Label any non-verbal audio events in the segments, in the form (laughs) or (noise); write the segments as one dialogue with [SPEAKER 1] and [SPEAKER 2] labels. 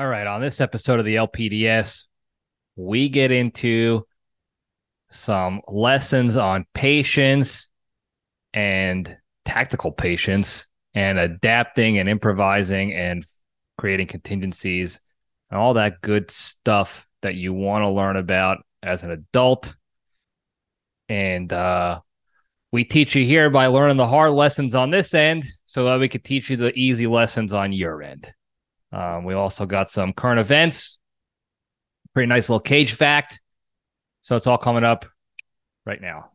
[SPEAKER 1] All right, on this episode of the LPDS, we get into some lessons on patience and tactical patience and adapting and improvising and creating contingencies and all that good stuff that you want to learn about as an adult. And uh, we teach you here by learning the hard lessons on this end so that we could teach you the easy lessons on your end. Um, we also got some current events, pretty nice little cage fact. So it's all coming up right now.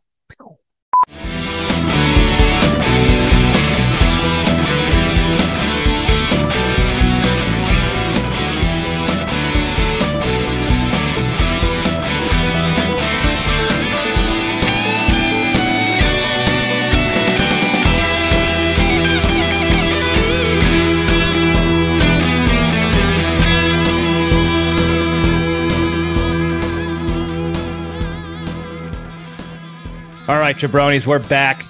[SPEAKER 1] All right, jabronis, we're back.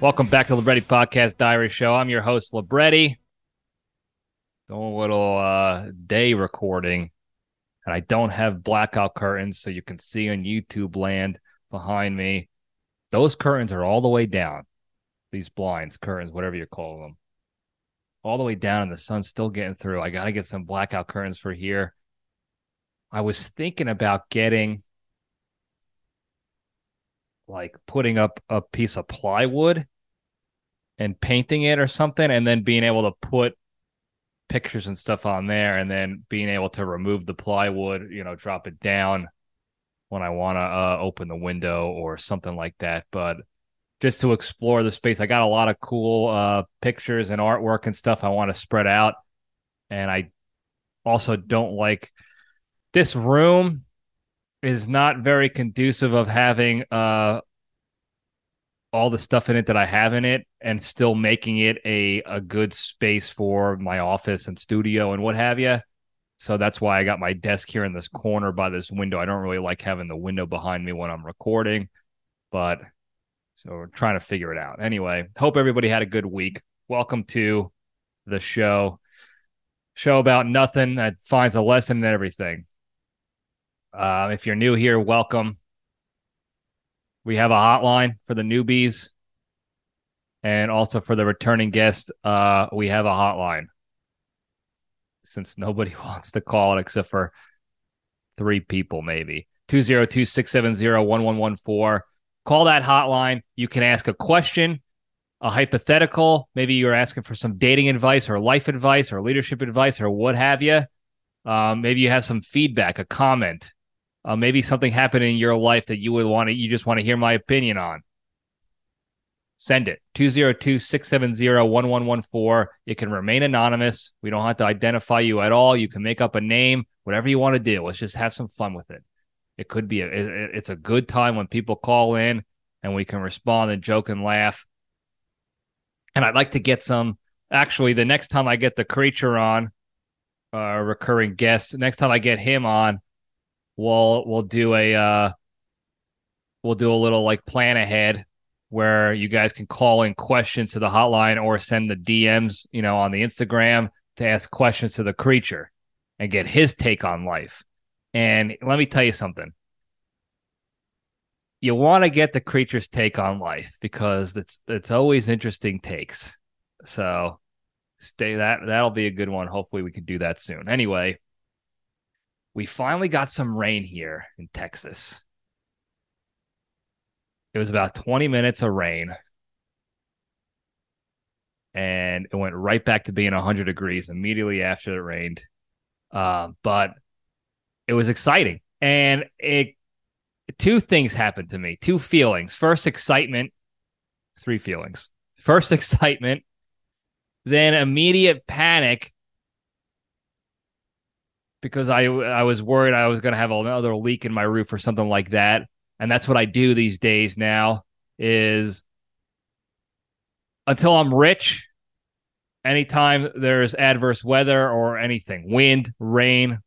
[SPEAKER 1] Welcome back to the Libretti Podcast Diary Show. I'm your host, Libretti. Doing a little uh, day recording, and I don't have blackout curtains, so you can see on YouTube land behind me. Those curtains are all the way down. These blinds, curtains, whatever you call them, all the way down, and the sun's still getting through. I got to get some blackout curtains for here. I was thinking about getting like putting up a piece of plywood and painting it or something and then being able to put pictures and stuff on there and then being able to remove the plywood you know drop it down when i want to uh, open the window or something like that. But just to explore the space i got a lot of cool uh, pictures and artwork and stuff i want to spread out. And i also don't like this room is not very conducive of having uh all the stuff in it that I have in it and still making it a a good space for my office and studio and what have you. So that's why I got my desk here in this corner by this window. I don't really like having the window behind me when I'm recording, but so we're trying to figure it out. Anyway, hope everybody had a good week. Welcome to the show. Show about nothing that finds a lesson in everything. Uh, if you're new here, welcome. We have a hotline for the newbies, and also for the returning guest, uh, we have a hotline. Since nobody (laughs) wants to call it except for three people, maybe 202 670 1114. Call that hotline. You can ask a question, a hypothetical. Maybe you're asking for some dating advice or life advice or leadership advice or what have you. Um, maybe you have some feedback, a comment, uh, maybe something happened in your life that you would want to, you just want to hear my opinion on. Send it 202 670 1114. It can remain anonymous. We don't have to identify you at all. You can make up a name, whatever you want to do. Let's just have some fun with it. It could be, a, it's a good time when people call in and we can respond and joke and laugh. And I'd like to get some, actually, the next time I get the creature on, uh, recurring guest, next time I get him on, we'll we'll do a uh we'll do a little like plan ahead where you guys can call in questions to the hotline or send the DMs, you know, on the Instagram to ask questions to the creature and get his take on life. And let me tell you something. You want to get the creature's take on life because it's it's always interesting takes. So stay that that'll be a good one. Hopefully we can do that soon. Anyway, we finally got some rain here in Texas. It was about 20 minutes of rain. And it went right back to being 100 degrees immediately after it rained. Uh, but it was exciting. And it two things happened to me, two feelings. First, excitement, three feelings. First, (laughs) excitement, then immediate panic because I I was worried I was going to have another leak in my roof or something like that. And that's what I do these days now is until I'm rich, anytime there's adverse weather or anything, wind, rain,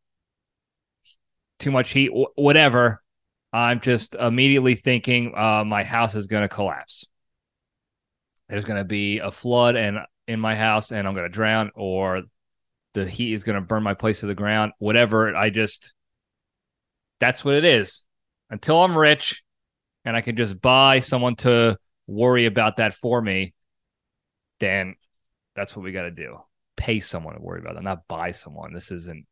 [SPEAKER 1] too much heat, whatever, I'm just immediately thinking uh, my house is going to collapse. There's going to be a flood and in my house and I'm going to drown or the heat is going to burn my place to the ground. Whatever. I just that's what it is. Until I'm rich and I can just buy someone to worry about that for me, then that's what we got to do. Pay someone to worry about that, not buy someone. This isn't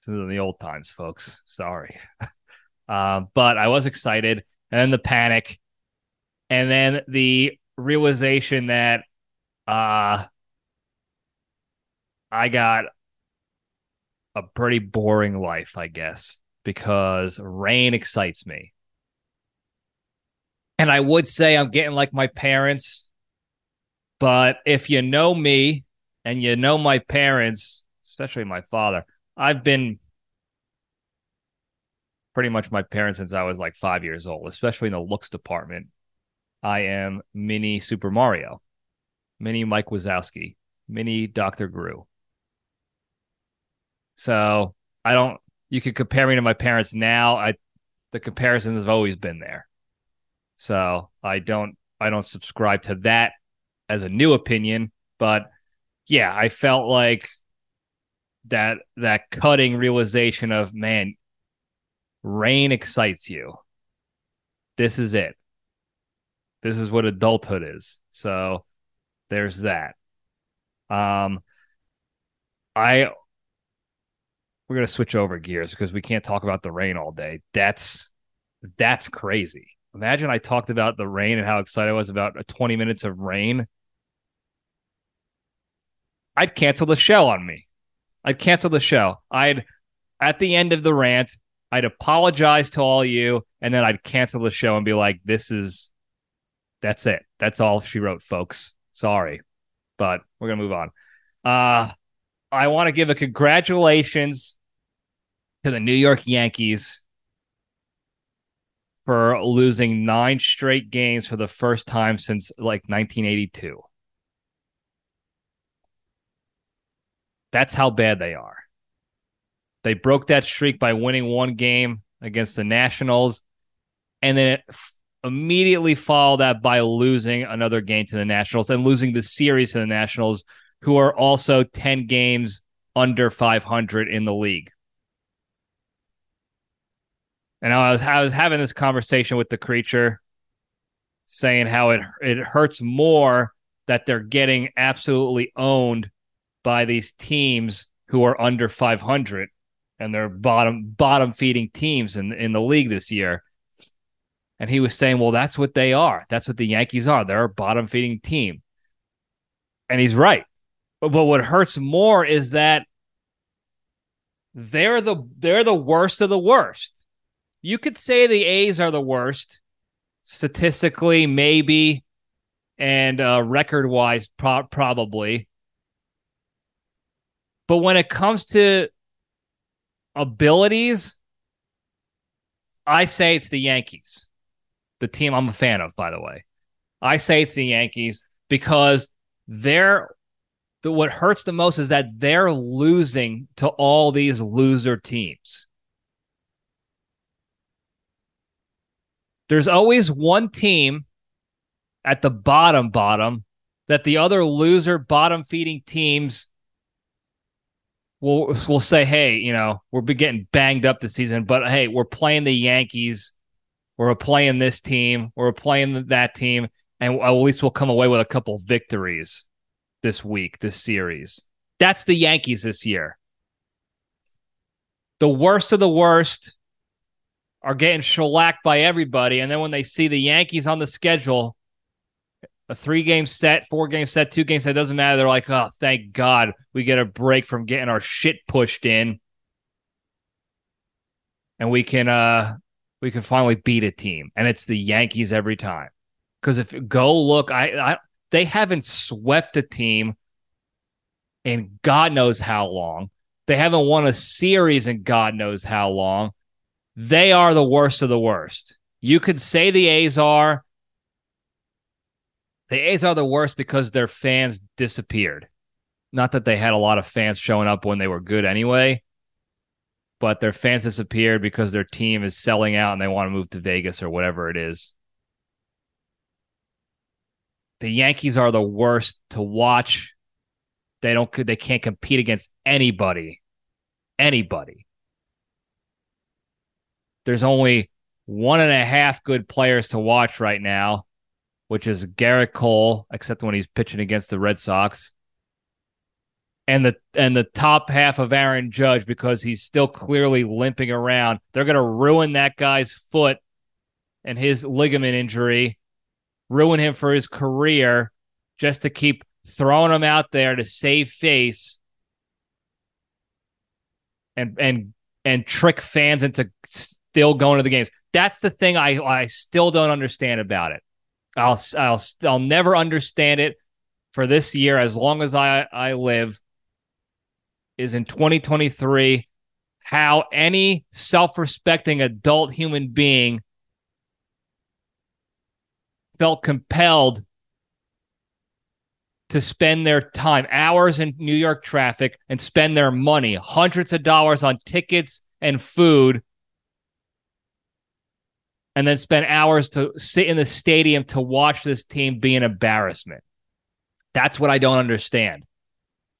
[SPEAKER 1] this isn't the old times, folks. Sorry. (laughs) uh, but I was excited, and then the panic, and then the realization that uh I got a pretty boring life, I guess, because rain excites me. And I would say I'm getting like my parents, but if you know me and you know my parents, especially my father, I've been pretty much my parents since I was like five years old, especially in the looks department. I am mini Super Mario, mini Mike Wazowski, mini Dr. Gru. So I don't. You could compare me to my parents now. I the comparisons have always been there. So I don't. I don't subscribe to that as a new opinion. But yeah, I felt like that that cutting realization of man, rain excites you. This is it. This is what adulthood is. So there's that. Um I we're gonna switch over gears because we can't talk about the rain all day. That's that's crazy. Imagine I talked about the rain and how excited I was about 20 minutes of rain. I'd cancel the show on me. I'd cancel the show. I'd at the end of the rant, I'd apologize to all you, and then I'd cancel the show and be like, "This is, that's it. That's all she wrote, folks. Sorry, but we're gonna move on." Uh I want to give a congratulations to the New York Yankees for losing nine straight games for the first time since like 1982. That's how bad they are. They broke that streak by winning one game against the Nationals, and then it f- immediately followed that by losing another game to the Nationals and losing the series to the Nationals who are also 10 games under 500 in the league. And I was I was having this conversation with the creature saying how it it hurts more that they're getting absolutely owned by these teams who are under 500 and they're bottom bottom feeding teams in in the league this year. And he was saying, "Well, that's what they are. That's what the Yankees are. They're a bottom feeding team." And he's right. But what hurts more is that they're the they're the worst of the worst. You could say the A's are the worst statistically, maybe, and uh, record wise, pro- probably. But when it comes to abilities, I say it's the Yankees, the team I'm a fan of, by the way. I say it's the Yankees because they're that what hurts the most is that they're losing to all these loser teams. There's always one team at the bottom bottom that the other loser bottom feeding teams will will say, "Hey, you know, we're getting banged up this season, but hey, we're playing the Yankees, we're playing this team, we're playing that team, and at least we'll come away with a couple victories." This week, this series. That's the Yankees this year. The worst of the worst are getting shellacked by everybody. And then when they see the Yankees on the schedule, a three game set, four game set, two game set, doesn't matter. They're like, oh, thank God we get a break from getting our shit pushed in. And we can uh we can finally beat a team. And it's the Yankees every time. Because if go look, I, I they haven't swept a team in God knows how long. They haven't won a series in God knows how long. They are the worst of the worst. You could say the A's are. The A's are the worst because their fans disappeared. Not that they had a lot of fans showing up when they were good anyway, but their fans disappeared because their team is selling out and they want to move to Vegas or whatever it is the Yankees are the worst to watch They don't they can't compete against anybody. Anybody. There's only one and a half good players to watch right now, which is Gerrit Cole, except when he's pitching against the Red Sox. And the and the top half of Aaron Judge because he's still clearly limping around. They're gonna ruin that guy's foot and his ligament injury, ruin him for his career just to keep throwing him out there to save face and and and trick fans into still going to the games. That's the thing I I still don't understand about it. I'll I'll I'll never understand it for this year as long as I I live is in 2023 how any self-respecting adult human being felt compelled to spend their time hours in New York traffic and spend their money hundreds of dollars on tickets and food and then spend hours to sit in the stadium to watch this team be an embarrassment. That's what I don't understand.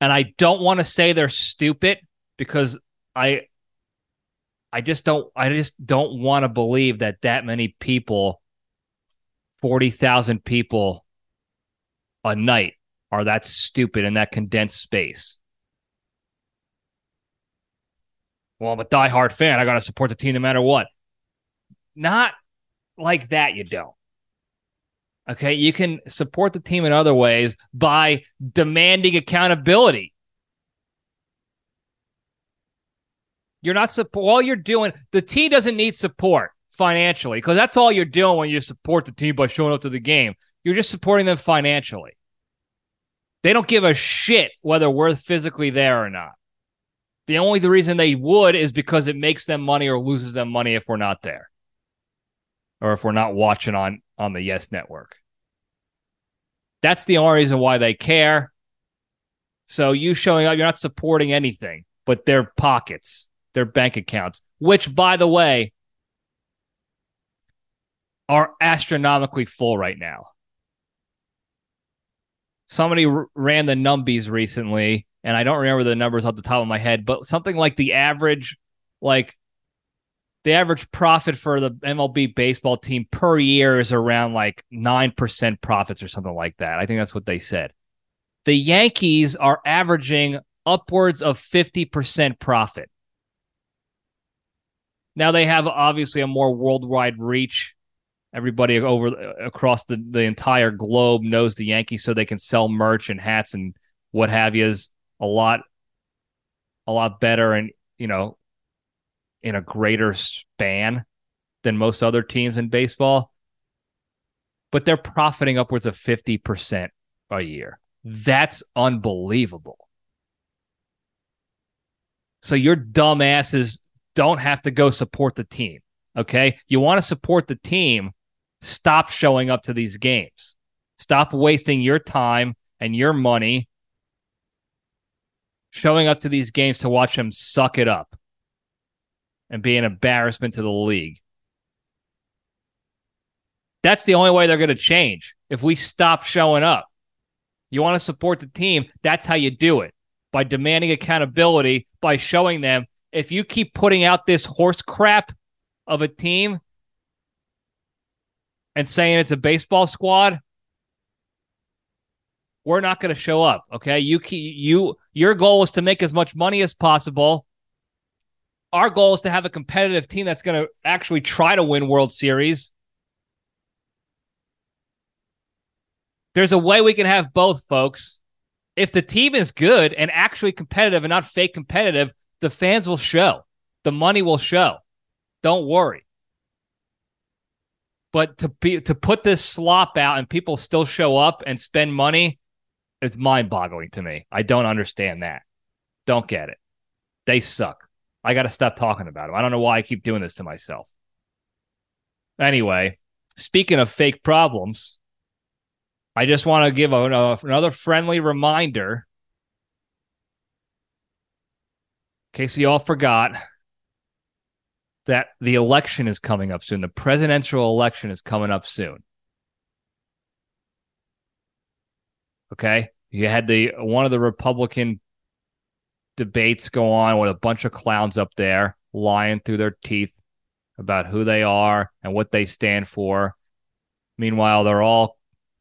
[SPEAKER 1] And I don't want to say they're stupid because I I just don't I just don't want to believe that that many people 40,000 people a night are that stupid in that condensed space. Well, I'm a diehard fan. I got to support the team no matter what. Not like that, you don't. Okay. You can support the team in other ways by demanding accountability. You're not support. All you're doing, the team doesn't need support financially because that's all you're doing when you support the team by showing up to the game. You're just supporting them financially. They don't give a shit whether we're physically there or not. The only the reason they would is because it makes them money or loses them money if we're not there or if we're not watching on on the Yes Network. That's the only reason why they care. So you showing up, you're not supporting anything but their pockets, their bank accounts, which, by the way, are astronomically full right now. Somebody r- ran the numbies recently, and I don't remember the numbers off the top of my head, but something like the average, like the average profit for the MLB baseball team per year is around like 9% profits or something like that. I think that's what they said. The Yankees are averaging upwards of 50% profit. Now they have obviously a more worldwide reach. Everybody over across the, the entire globe knows the Yankees so they can sell merch and hats and what have yous a lot a lot better and you know in a greater span than most other teams in baseball, but they're profiting upwards of 50% a year. That's unbelievable. So your dumbasses don't have to go support the team. Okay. You want to support the team, stop showing up to these games. Stop wasting your time and your money showing up to these games to watch them suck it up and be an embarrassment to the league. That's the only way they're going to change if we stop showing up. You want to support the team, that's how you do it by demanding accountability, by showing them if you keep putting out this horse crap of a team and saying it's a baseball squad, we're not going to show up. Okay, you you your goal is to make as much money as possible our goal is to have a competitive team that's going to actually try to win World Series. There's a way we can have both, folks. If the team is good and actually competitive and not fake competitive, the fans will show. The money will show. Don't worry. But to be to put this slop out and people still show up and spend money, it's mind-boggling to me. I don't understand that. Don't get it. They suck. I got to stop talking about them. I don't know why I keep doing this to myself. Anyway, speaking of fake problems, I just want to give a, a, another friendly reminder in case you all forgot that the election is coming up soon. The presidential election is coming up soon. Okay. You had the one of the Republican debates go on with a bunch of clowns up there lying through their teeth about who they are and what they stand for. Meanwhile, they're all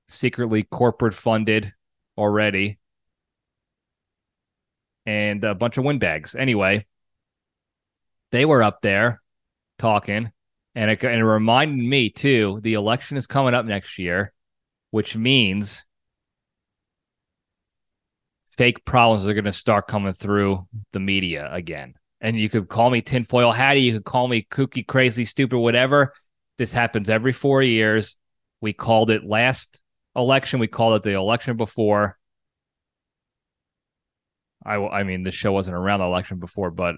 [SPEAKER 1] secretly corporate funded already and a bunch of windbags. Anyway, they were up there talking, and it, and it reminded me too the election is coming up next year, which means fake problems are going to start coming through the media again. And you could call me tinfoil hattie, you could call me kooky, crazy, stupid, whatever. This happens every four years. We called it last election. We called it the election before. I, I mean, the show wasn't around the election before, but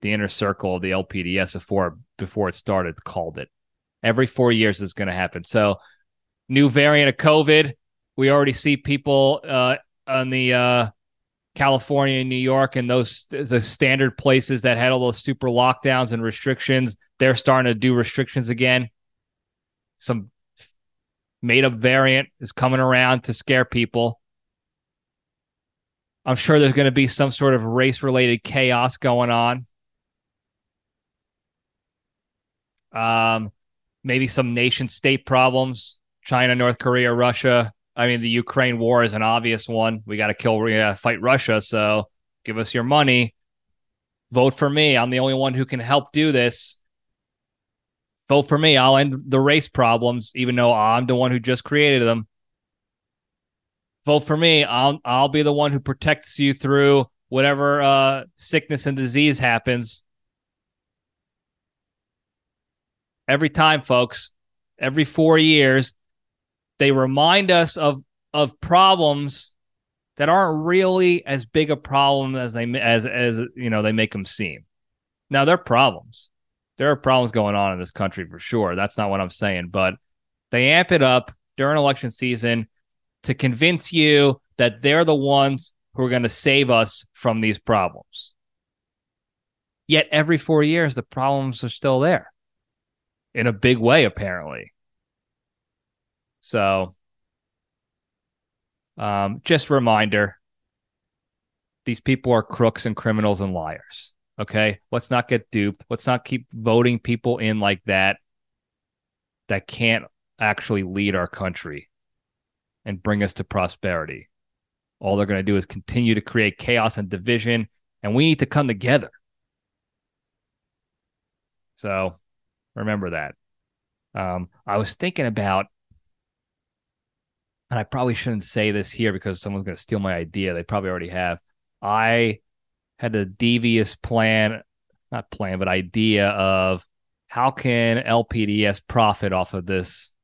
[SPEAKER 1] the inner circle, the LPDS before before it started, called it. Every four years is going to happen. So, new variant of COVID. We already see people uh, on the uh, California and New York and those the standard places that had all those super lockdowns and restrictions. They're starting to do restrictions again. Some made up variant is coming around to scare people. I'm sure there's going to be some sort of race related chaos going on. Um, maybe some nation state problems China, North Korea, Russia. I mean, the Ukraine war is an obvious one. We got to kill, we got to fight Russia. So give us your money. Vote for me. I'm the only one who can help do this vote for me. I'll end the race problems, even though I'm the one who just created them. Vote for me. I'll I'll be the one who protects you through whatever uh, sickness and disease happens. Every time, folks, every four years, they remind us of of problems that aren't really as big a problem as they as as you know they make them seem. Now they're problems there are problems going on in this country for sure. That's not what I'm saying, but they amp it up during election season to convince you that they're the ones who are going to save us from these problems. Yet every four years, the problems are still there in a big way, apparently. So, um, just reminder these people are crooks and criminals and liars. Okay. Let's not get duped. Let's not keep voting people in like that that can't actually lead our country and bring us to prosperity. All they're going to do is continue to create chaos and division, and we need to come together. So remember that. Um, I was thinking about, and I probably shouldn't say this here because someone's going to steal my idea. They probably already have. I had a devious plan, not plan, but idea of how can LPDS profit off of this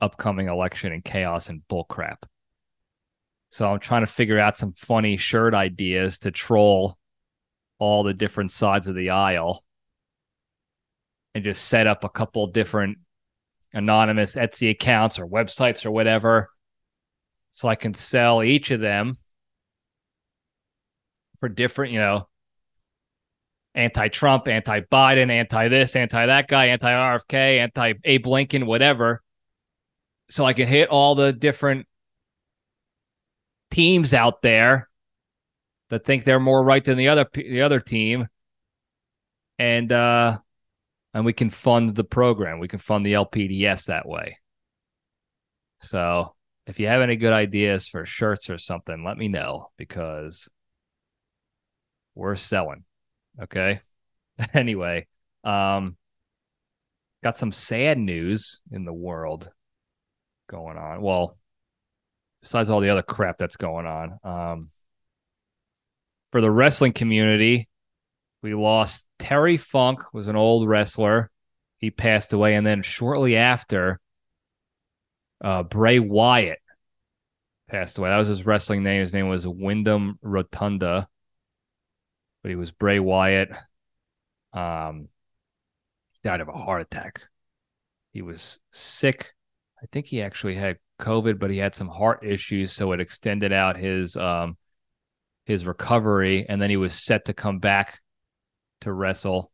[SPEAKER 1] upcoming election and chaos and bullcrap. So I'm trying to figure out some funny shirt ideas to troll all the different sides of the aisle and just set up a couple different anonymous Etsy accounts or websites or whatever so I can sell each of them for different, you know, anti Trump, anti Biden, anti this, anti that guy, anti RFK, anti Abe Lincoln, whatever. So I can hit all the different teams out there that think they're more right than the other the other team and uh and we can fund the program we can fund the lpds that way so if you have any good ideas for shirts or something let me know because we're selling. Okay. (laughs) anyway, um, got some sad news in the world going on. Well, besides all the other crap that's going on, um, for the wrestling community, we lost Terry Funk was an old wrestler. He passed away, and then shortly after, uh, Bray Wyatt passed away. That was his wrestling name. His name was Wyndham Rotunda but he was Bray Wyatt. Um, died of a heart attack. He was sick. I think he actually had COVID, but he had some heart issues, so it extended out his um his recovery, and then he was set to come back to wrestle,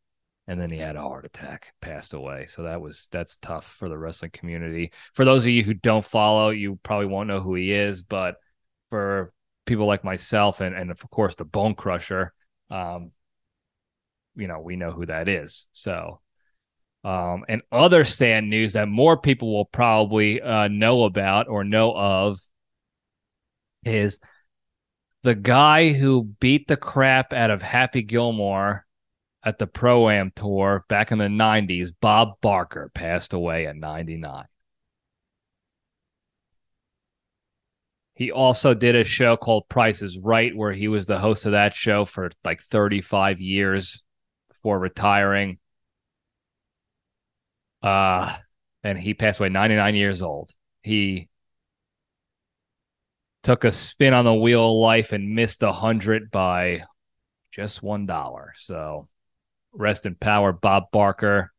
[SPEAKER 1] and then he had a heart attack, passed away. So that was that's tough for the wrestling community. For those of you who don't follow, you probably won't know who he is, but for people like myself and and of course the Bone Crusher. Um, you know, we know who that is. So, um, and other sad news that more people will probably uh, know about or know of is the guy who beat the crap out of Happy Gilmore at the Pro Am Tour back in the 90s, Bob Barker passed away at 99. He also did a show called Price is Right, where he was the host of that show for like 35 years before retiring. Uh, and he passed away 99 years old. He took a spin on the wheel of life and missed a hundred by just one dollar. So rest in power, Bob Barker,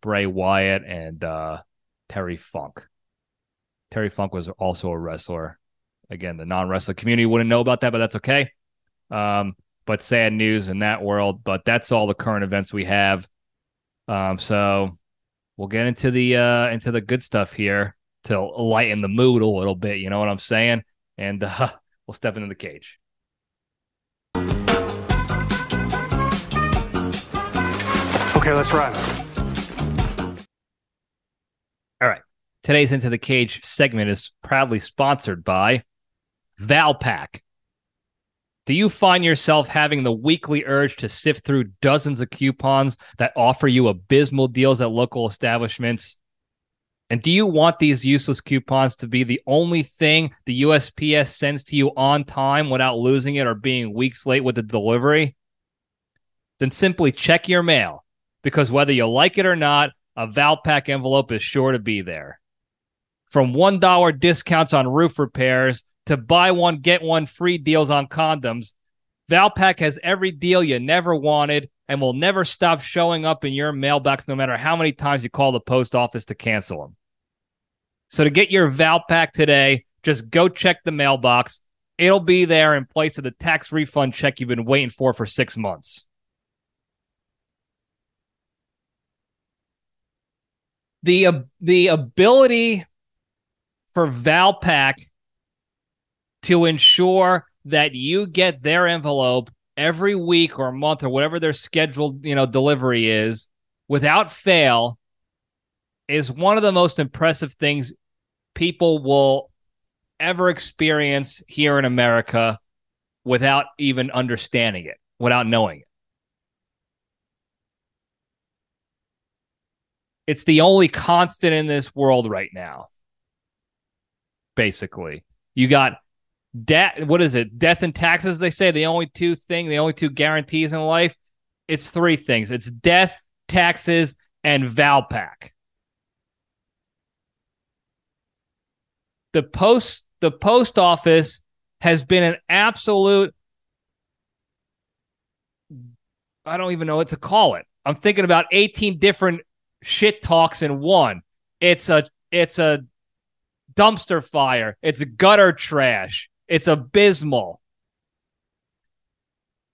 [SPEAKER 1] Bray Wyatt, and uh, Terry Funk. Terry Funk was also a wrestler. Again, the non wrestler community wouldn't know about that, but that's okay. Um, but sad news in that world. But that's all the current events we have. Um, so we'll get into the uh, into the good stuff here to lighten the mood a little bit. You know what I'm saying? And uh, (laughs) we'll step into the cage.
[SPEAKER 2] Okay, let's run.
[SPEAKER 1] All right. Today's Into the Cage segment is proudly sponsored by Valpak. Do you find yourself having the weekly urge to sift through dozens of coupons that offer you abysmal deals at local establishments? And do you want these useless coupons to be the only thing the USPS sends to you on time without losing it or being weeks late with the delivery? Then simply check your mail because whether you like it or not, a Valpak envelope is sure to be there. From $1 discounts on roof repairs to buy one, get one free deals on condoms, Valpak has every deal you never wanted and will never stop showing up in your mailbox no matter how many times you call the post office to cancel them. So to get your Valpak today, just go check the mailbox. It'll be there in place of the tax refund check you've been waiting for for six months. The uh, the ability for Valpak to ensure that you get their envelope every week or month or whatever their scheduled you know delivery is without fail is one of the most impressive things people will ever experience here in America without even understanding it, without knowing it. It's the only constant in this world right now. Basically, you got debt. What is it? Death and taxes. They say the only two thing, the only two guarantees in life. It's three things. It's death, taxes, and Valpak. The post the post office has been an absolute I don't even know what to call it. I'm thinking about 18 different shit talks in one. It's a it's a dumpster fire. It's gutter trash. It's abysmal.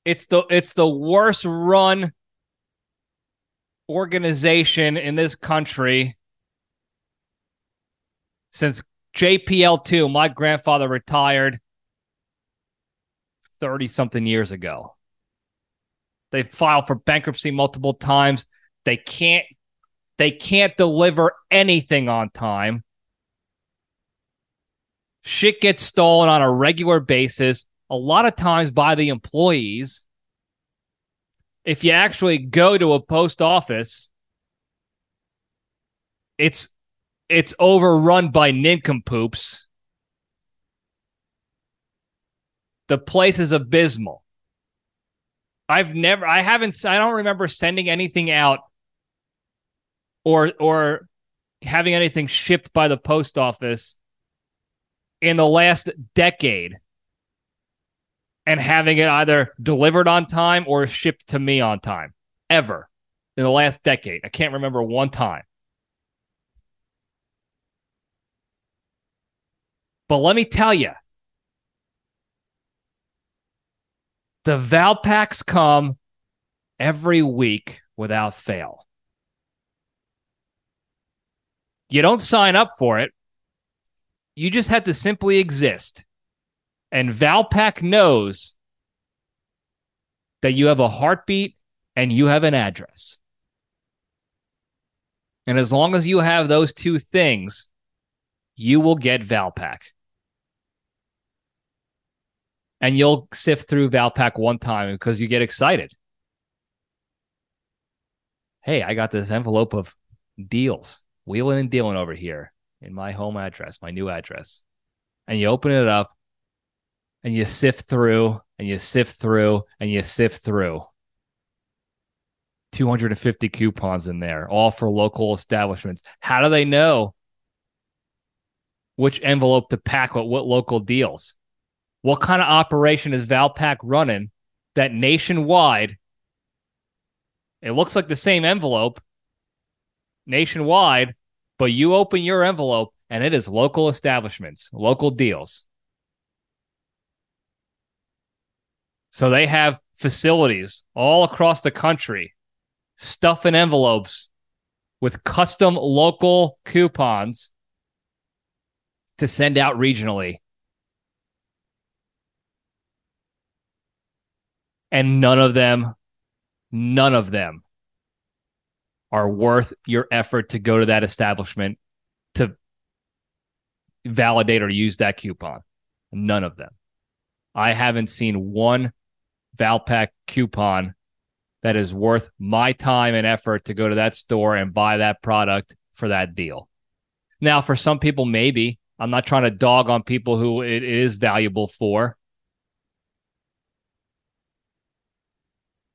[SPEAKER 1] It's the it's the worst run organization in this country since JPL2, my grandfather retired 30 something years ago. They filed for bankruptcy multiple times. They can't they can't deliver anything on time. Shit gets stolen on a regular basis, a lot of times by the employees. If you actually go to a post office, it's it's overrun by nincompoops. The place is abysmal. I've never I haven't I don't remember sending anything out or or having anything shipped by the post office in the last decade and having it either delivered on time or shipped to me on time ever in the last decade. I can't remember one time. But let me tell you, the Valpaks come every week without fail. You don't sign up for it. You just have to simply exist. And Valpak knows that you have a heartbeat and you have an address. And as long as you have those two things, you will get Valpak. And you'll sift through Valpak one time because you get excited. Hey, I got this envelope of deals, wheeling and dealing over here in my home address, my new address. And you open it up and you sift through and you sift through and you sift through. 250 coupons in there, all for local establishments. How do they know which envelope to pack with what local deals? What kind of operation is Valpak running that nationwide? It looks like the same envelope nationwide, but you open your envelope and it is local establishments, local deals. So they have facilities all across the country stuffing envelopes with custom local coupons to send out regionally. And none of them, none of them are worth your effort to go to that establishment to validate or use that coupon. None of them. I haven't seen one Valpak coupon that is worth my time and effort to go to that store and buy that product for that deal. Now, for some people, maybe I'm not trying to dog on people who it is valuable for,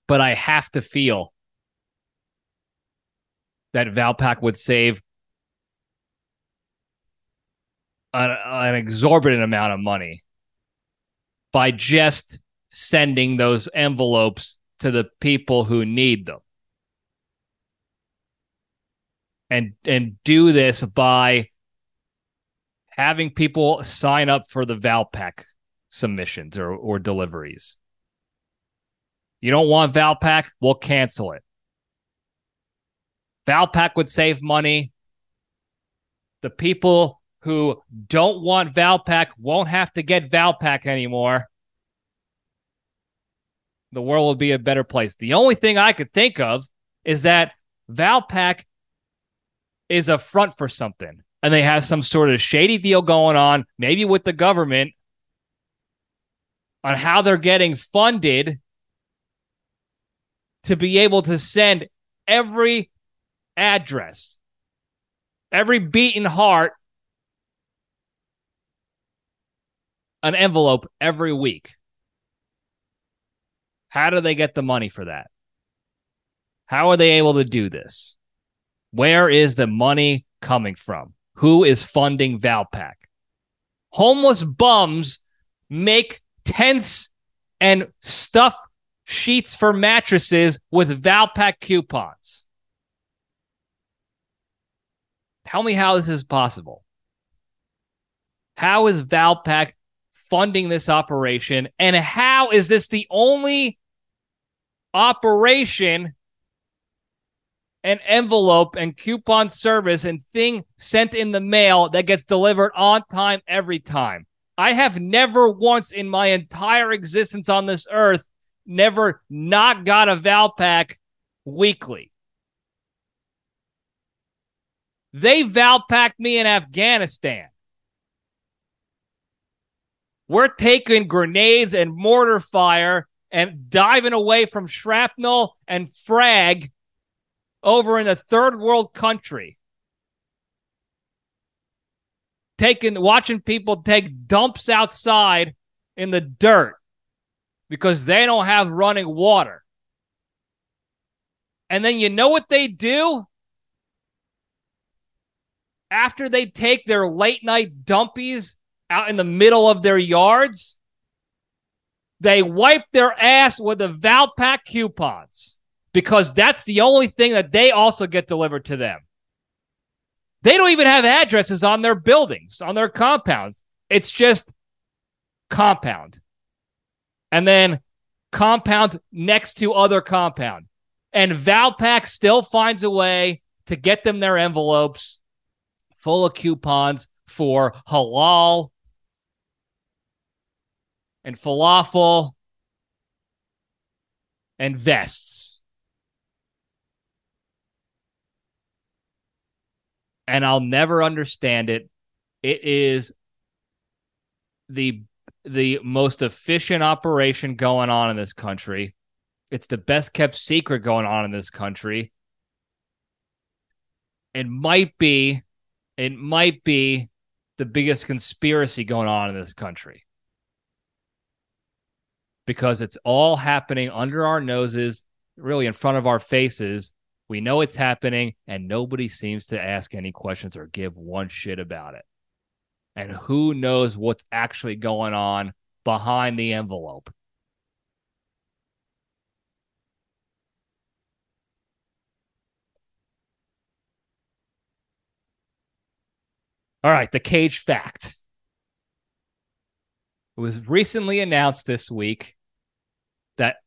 [SPEAKER 1] but I have to feel that Valpak would save an, an exorbitant amount of money by just sending those envelopes to the people who need them. And and do this by having people sign up for the Valpak submissions or, or deliveries. You don't want Valpak? We'll cancel it. Valpak would save money. The people who don't want Valpak won't have to get Valpak anymore the world will be a better place. The only thing I could think of is that Valpak is a front for something and they have some sort of shady deal going on, maybe with the government, on how they're getting funded to be able to send every address, every beating heart, an envelope every week. How do they get the money for that? How are they able to do this? Where is the money coming from? Who is funding Valpak? Homeless bums make tents and stuff sheets for mattresses with Valpak coupons. Tell me how this is possible. How is Valpak funding this operation? And how is this the only operation an envelope and coupon service and thing sent in the mail that gets delivered on time every time. I have never once in my entire existence on this earth never not got a Valpak weekly. They Valpacked me in Afghanistan. We're taking grenades and mortar fire and diving away from shrapnel and frag over in a third world country. Taking watching people take dumps outside in the dirt because they don't have running water. And then you know what they do? After they take their late night dumpies out in the middle of their yards, they wipe their ass with the Valpak coupons because that's the only thing that they also get delivered to them. They don't even have addresses on their buildings, on their compounds. It's just compound. And then compound next to other compound. And Valpak still finds a way to get them their envelopes full of coupons for halal and falafel and vests. And I'll never understand it. It is the the most efficient operation going on in this country. It's the best kept secret going on in this country. It might be it might be the biggest conspiracy going on in this country because it's all happening under our noses, really in front of our faces. We know it's happening, and nobody seems to ask any questions or give one shit about it. And who knows what's actually going on behind the envelope? All right, the cage fact. It was recently announced this week that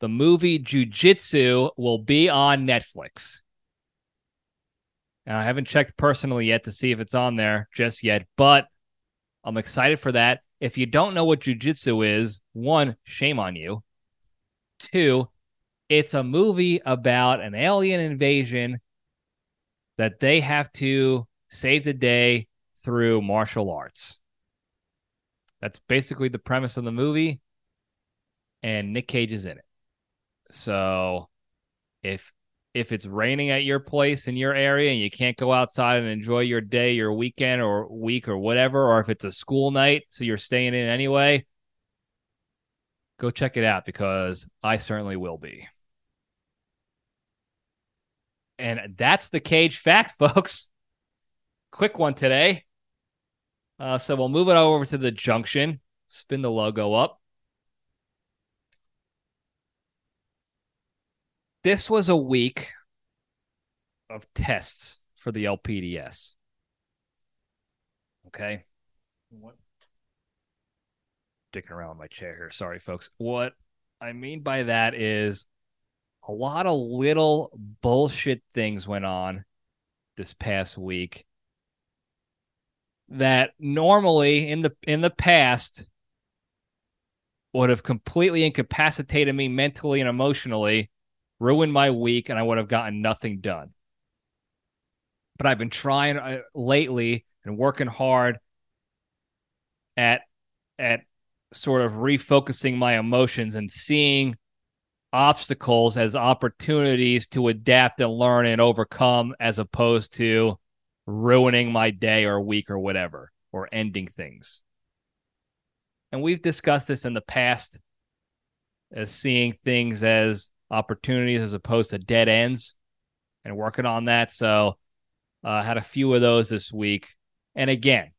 [SPEAKER 1] the movie Jiu Jitsu will be on Netflix. And I haven't checked personally yet to see if it's on there just yet, but I'm excited for that. If you don't know what jujitsu is, one, shame on you. Two, it's a movie about an alien invasion that they have to save the day through martial arts. That's basically the premise of the movie and Nic Cage is in it. So if if it's raining at your place in your area and you can't go outside and enjoy your day, your weekend or week or whatever, or if it's a school night, so you're staying in anyway, go check it out because I certainly will be. And that's the cage fact, (laughs) folks. Quick one today. Uh, so we'll move it over to the junction, spin the logo up. this was a week of tests for the LPDS. Okay. What? Dicking around my chair here. Sorry, folks. What I mean by that is a lot of little bullshit things went on this past week that normally in the in the past would have completely incapacitated me mentally and emotionally ruined my week, and I would have gotten nothing done. But I've been trying uh, lately and working hard at at sort of refocusing my emotions and seeing obstacles as opportunities to adapt and learn and overcome as opposed to ruining my day or week or whatever or ending things. And we've discussed this in the past as seeing things as opportunities as opposed to dead ends and working on that. So I uh, had a few of those this week. And again,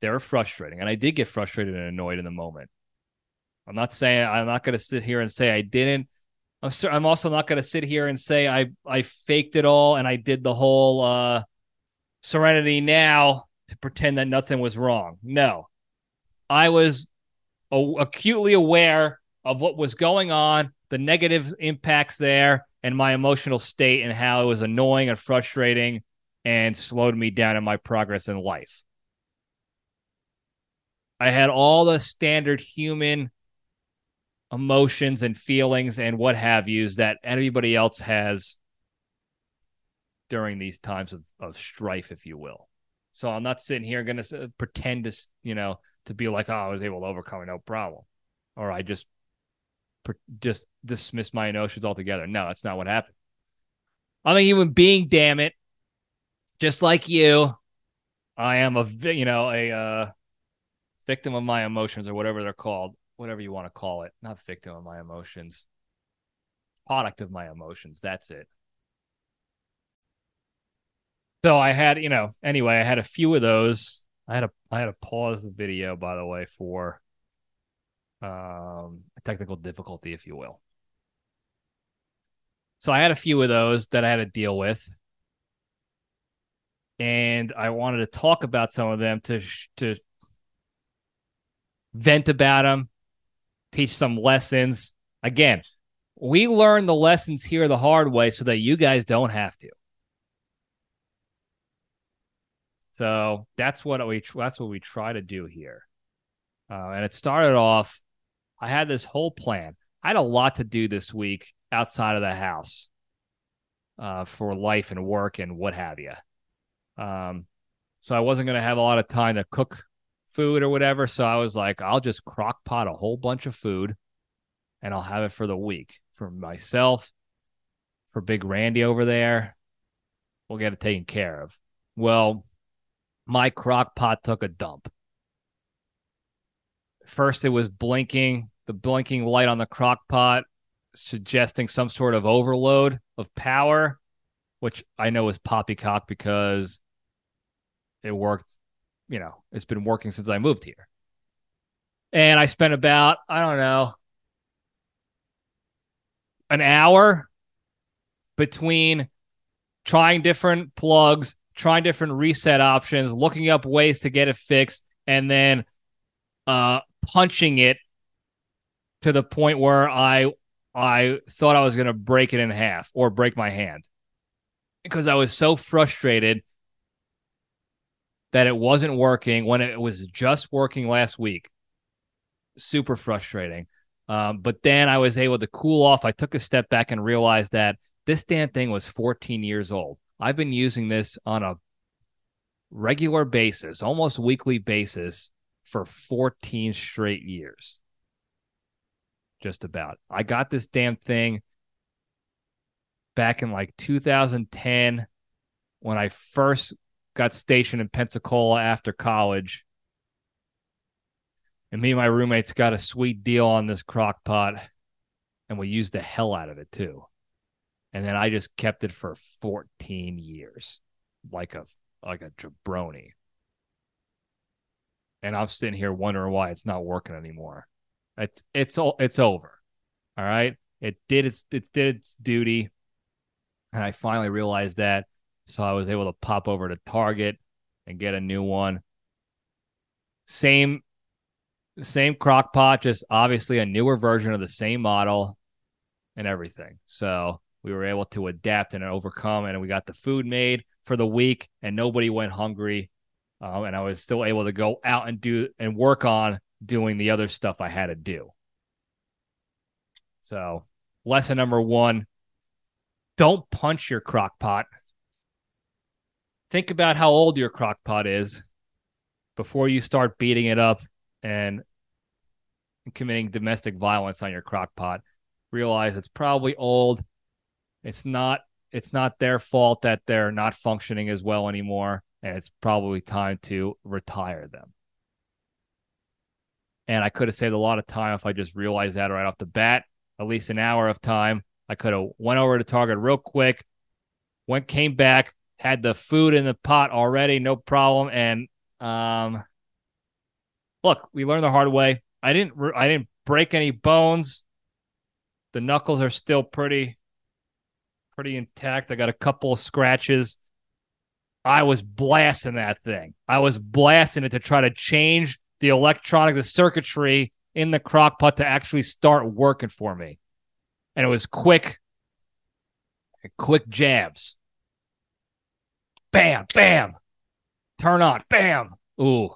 [SPEAKER 1] they were frustrating. And I did get frustrated and annoyed in the moment. I'm not saying I'm not going to sit here and say I didn't. I'm, I'm also not going to sit here and say I, I faked it all and I did the whole uh, serenity now to pretend that nothing was wrong. No, I was acutely aware of what was going on the negative impacts there and my emotional state and how it was annoying and frustrating and slowed me down in my progress in life. I had all the standard human emotions and feelings and what have yous that everybody else has during these times of, of strife, if you will. So I'm not sitting here going to pretend to, you know, to be like, oh, I was able to overcome it, no problem. Or I just just dismiss my emotions altogether. No, that's not what happened. I'm a human being, damn it. Just like you, I am a you know a uh, victim of my emotions or whatever they're called, whatever you want to call it. Not victim of my emotions, product of my emotions. That's it. So I had, you know, anyway, I had a few of those. I had a I had to pause the video, by the way, for um, technical difficulty, if you will. So I had a few of those that I had to deal with, and I wanted to talk about some of them to to vent about them, teach some lessons. Again, we learn the lessons here the hard way so that you guys don't have to. So that's what we that's what we try to do here. Uh, and it started off, I had this whole plan. I had a lot to do this week outside of the house uh, for life and work and what have you. Um, so I wasn't going to have a lot of time to cook food or whatever. So I was like, I'll just crock pot a whole bunch of food and I'll have it for the week for myself, for Big Randy over there. We'll get it taken care of. Well, my crock pot took a dump. First, it was blinking, the blinking light on the crock pot suggesting some sort of overload of power, which I know is poppycock because it worked, you know, it's been working since I moved here. And I spent about, I don't know, an hour between trying different plugs, trying different reset options, looking up ways to get it fixed, and then uh, punching it to the point where I I thought I was going to break it in half or break my hand because I was so frustrated that it wasn't working when it was just working last week. Super frustrating. Um, but then I was able to cool off. I took a step back and realized that this damn thing was 14 years old. I've been using this on a regular basis, almost weekly basis for 14 straight years. Just about. I got this damn thing back in like 2010 when I first got stationed in Pensacola after college. And me and my roommates got a sweet deal on this crock pot and we used the hell out of it too. And then I just kept it for 14 years like a like a jabroni. And I'm sitting here wondering why it's not working anymore. It's it's all it's over. All right. It did its it did its duty. And I finally realized that. So I was able to pop over to Target and get a new one. Same same crock pot, just obviously a newer version of the same model and everything. So we were able to adapt and overcome, and we got the food made for the week, and nobody went hungry. Um, and I was still able to go out and do and work on doing the other stuff I had to do. So, lesson number one don't punch your crock pot. Think about how old your crock pot is before you start beating it up and committing domestic violence on your crock pot. Realize it's probably old. It's not it's not their fault that they're not functioning as well anymore and it's probably time to retire them. And I could have saved a lot of time if I just realized that right off the bat, at least an hour of time. I could have went over to Target real quick, went came back, had the food in the pot already, no problem. And um, look, we learned the hard way. I didn't I didn't break any bones. The knuckles are still pretty pretty intact. I got a couple of scratches. I was blasting that thing. I was blasting it to try to change the electronic, the circuitry in the crock pot to actually start working for me. And it was quick, quick jabs. Bam, bam. Turn on, bam. Ooh.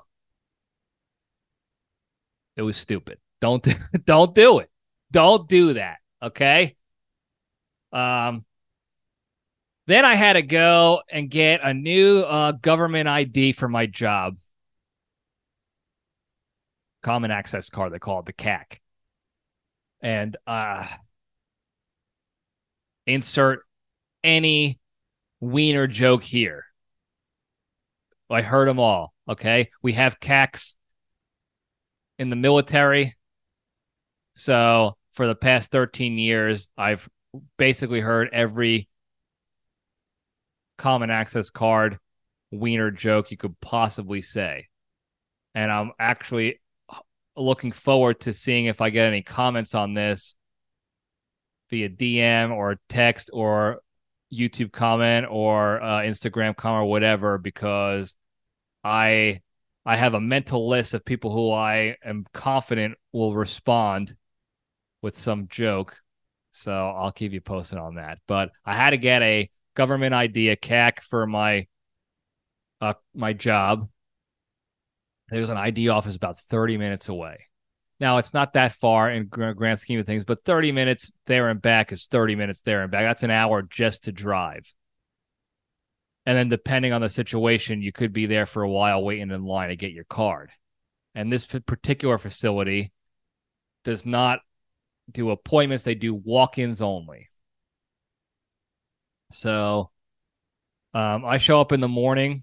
[SPEAKER 1] It was stupid. Don't (laughs) don't do it. Don't do that. Okay. Um then I had to go and get a new uh, government ID for my job. Common access card, they call it the CAC. And uh, insert any wiener joke here. I heard them all. Okay. We have CACs in the military. So for the past 13 years, I've basically heard every common access card wiener joke you could possibly say. And I'm actually looking forward to seeing if I get any comments on this via DM or text or YouTube comment or uh, Instagram comment or whatever because I I have a mental list of people who I am confident will respond with some joke. So I'll keep you posted on that. But I had to get a government ID, a CAC for my uh, my job. There's an ID office about 30 minutes away. Now, it's not that far in grand scheme of things, but 30 minutes there and back is 30 minutes there and back. That's an hour just to drive. And then, depending on the situation, you could be there for a while waiting in line to get your card. And this particular facility does not do appointments, they do walk ins only. So um, I show up in the morning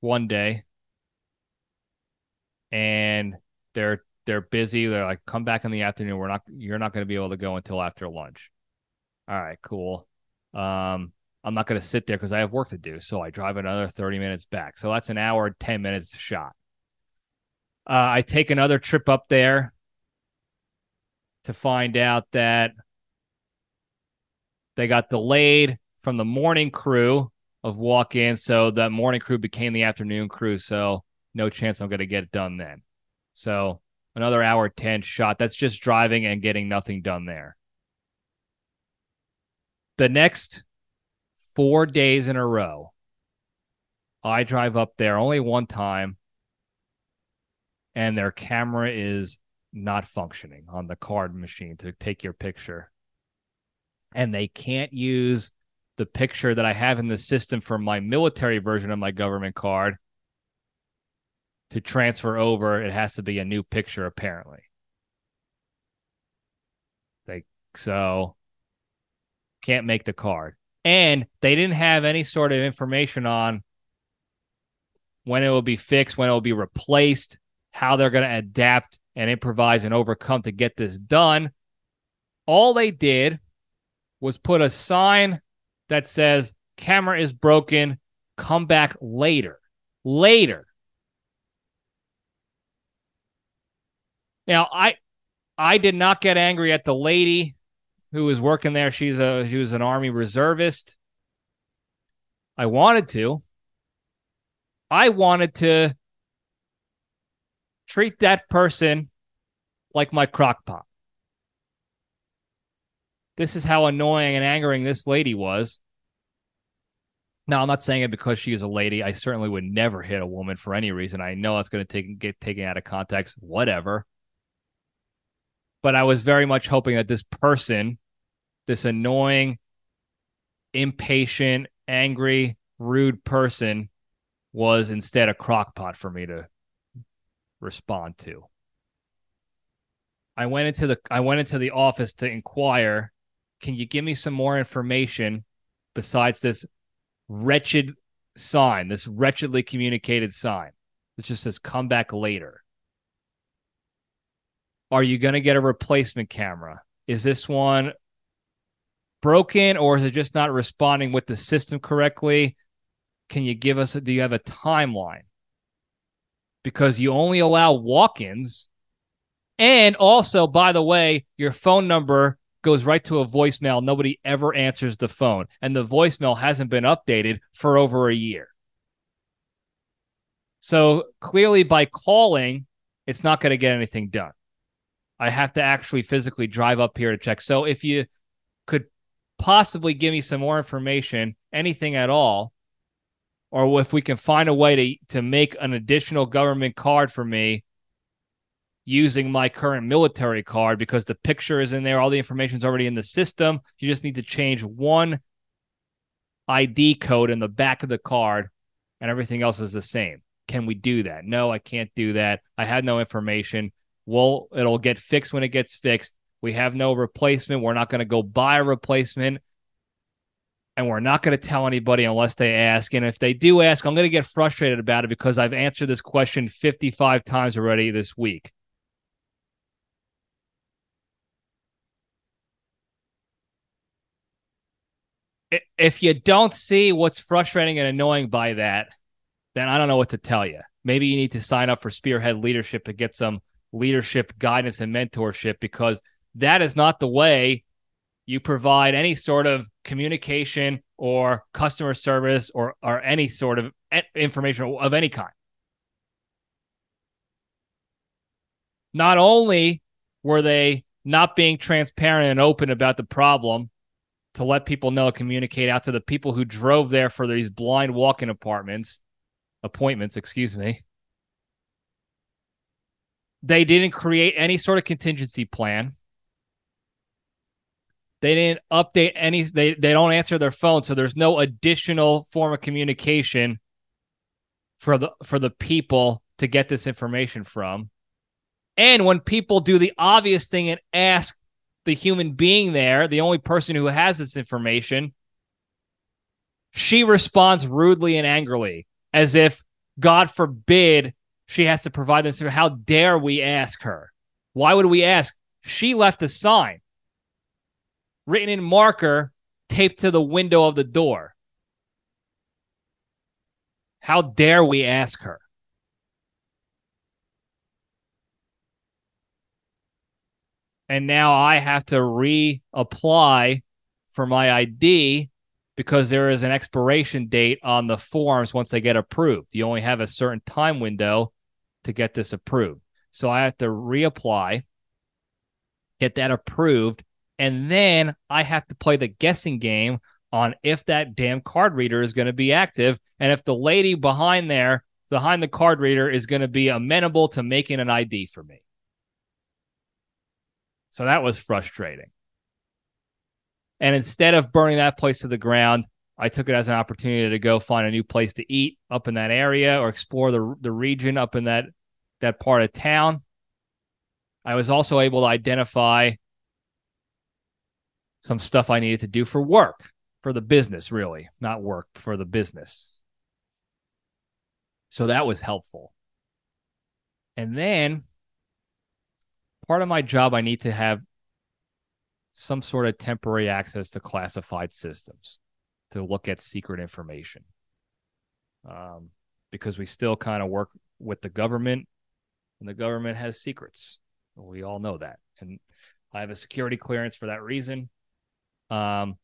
[SPEAKER 1] one day and they're they're busy. They're like, come back in the afternoon. We're not you're not going to be able to go until after lunch. All right, cool. Um, I'm not going to sit there because I have work to do. So I drive another 30 minutes back. So that's an hour, 10 minutes shot. Uh, I take another trip up there to find out that they got delayed from the morning crew of walk in. So the morning crew became the afternoon crew. So no chance I'm going to get it done then. So another hour 10 shot. That's just driving and getting nothing done there. The next four days in a row, I drive up there only one time, and their camera is not functioning on the card machine to take your picture. And they can't use the picture that I have in the system for my military version of my government card to transfer over. It has to be a new picture, apparently. They so can't make the card. And they didn't have any sort of information on when it will be fixed, when it will be replaced, how they're going to adapt and improvise and overcome to get this done. All they did was put a sign that says camera is broken, come back later. Later. Now, I I did not get angry at the lady who was working there. She's a she was an army reservist. I wanted to. I wanted to treat that person like my crock pot. This is how annoying and angering this lady was. Now, I'm not saying it because she is a lady. I certainly would never hit a woman for any reason. I know that's going to take get taken out of context, whatever. But I was very much hoping that this person, this annoying, impatient, angry, rude person, was instead a crockpot for me to respond to. I went into the I went into the office to inquire, can you give me some more information besides this wretched sign, this wretchedly communicated sign that just says come back later? Are you going to get a replacement camera? Is this one broken or is it just not responding with the system correctly? Can you give us, do you have a timeline? Because you only allow walk ins and also, by the way, your phone number goes right to a voicemail. Nobody ever answers the phone, and the voicemail hasn't been updated for over a year. So clearly, by calling, it's not going to get anything done. I have to actually physically drive up here to check. So if you could possibly give me some more information, anything at all, or if we can find a way to to make an additional government card for me using my current military card because the picture is in there, all the information is already in the system. You just need to change one ID code in the back of the card, and everything else is the same. Can we do that? No, I can't do that. I had no information. Well, it'll get fixed when it gets fixed. We have no replacement. We're not going to go buy a replacement. And we're not going to tell anybody unless they ask. And if they do ask, I'm going to get frustrated about it because I've answered this question 55 times already this week. If you don't see what's frustrating and annoying by that, then I don't know what to tell you. Maybe you need to sign up for Spearhead Leadership to get some leadership guidance and mentorship because that is not the way you provide any sort of communication or customer service or, or any sort of information of any kind. Not only were they not being transparent and open about the problem, to let people know, communicate out to the people who drove there for these blind walk-in apartments, appointments, excuse me. They didn't create any sort of contingency plan. They didn't update any they they don't answer their phone, so there's no additional form of communication for the for the people to get this information from. And when people do the obvious thing and ask the human being there, the only person who has this information, she responds rudely and angrily, as if, God forbid, she has to provide this. How dare we ask her? Why would we ask? She left a sign written in marker taped to the window of the door. How dare we ask her? And now I have to reapply for my ID because there is an expiration date on the forms once they get approved. You only have a certain time window to get this approved. So I have to reapply, get that approved, and then I have to play the guessing game on if that damn card reader is going to be active and if the lady behind there, behind the card reader, is going to be amenable to making an ID for me. So that was frustrating. And instead of burning that place to the ground, I took it as an opportunity to go find a new place to eat up in that area or explore the the region up in that that part of town. I was also able to identify some stuff I needed to do for work, for the business, really, not work, for the business. So that was helpful. And then part of my job, I need to have some sort of temporary access to classified systems to look at secret information. Um, because we still kind of work with the government, and the government has secrets. We all know that. And I have a security clearance for that reason. Um,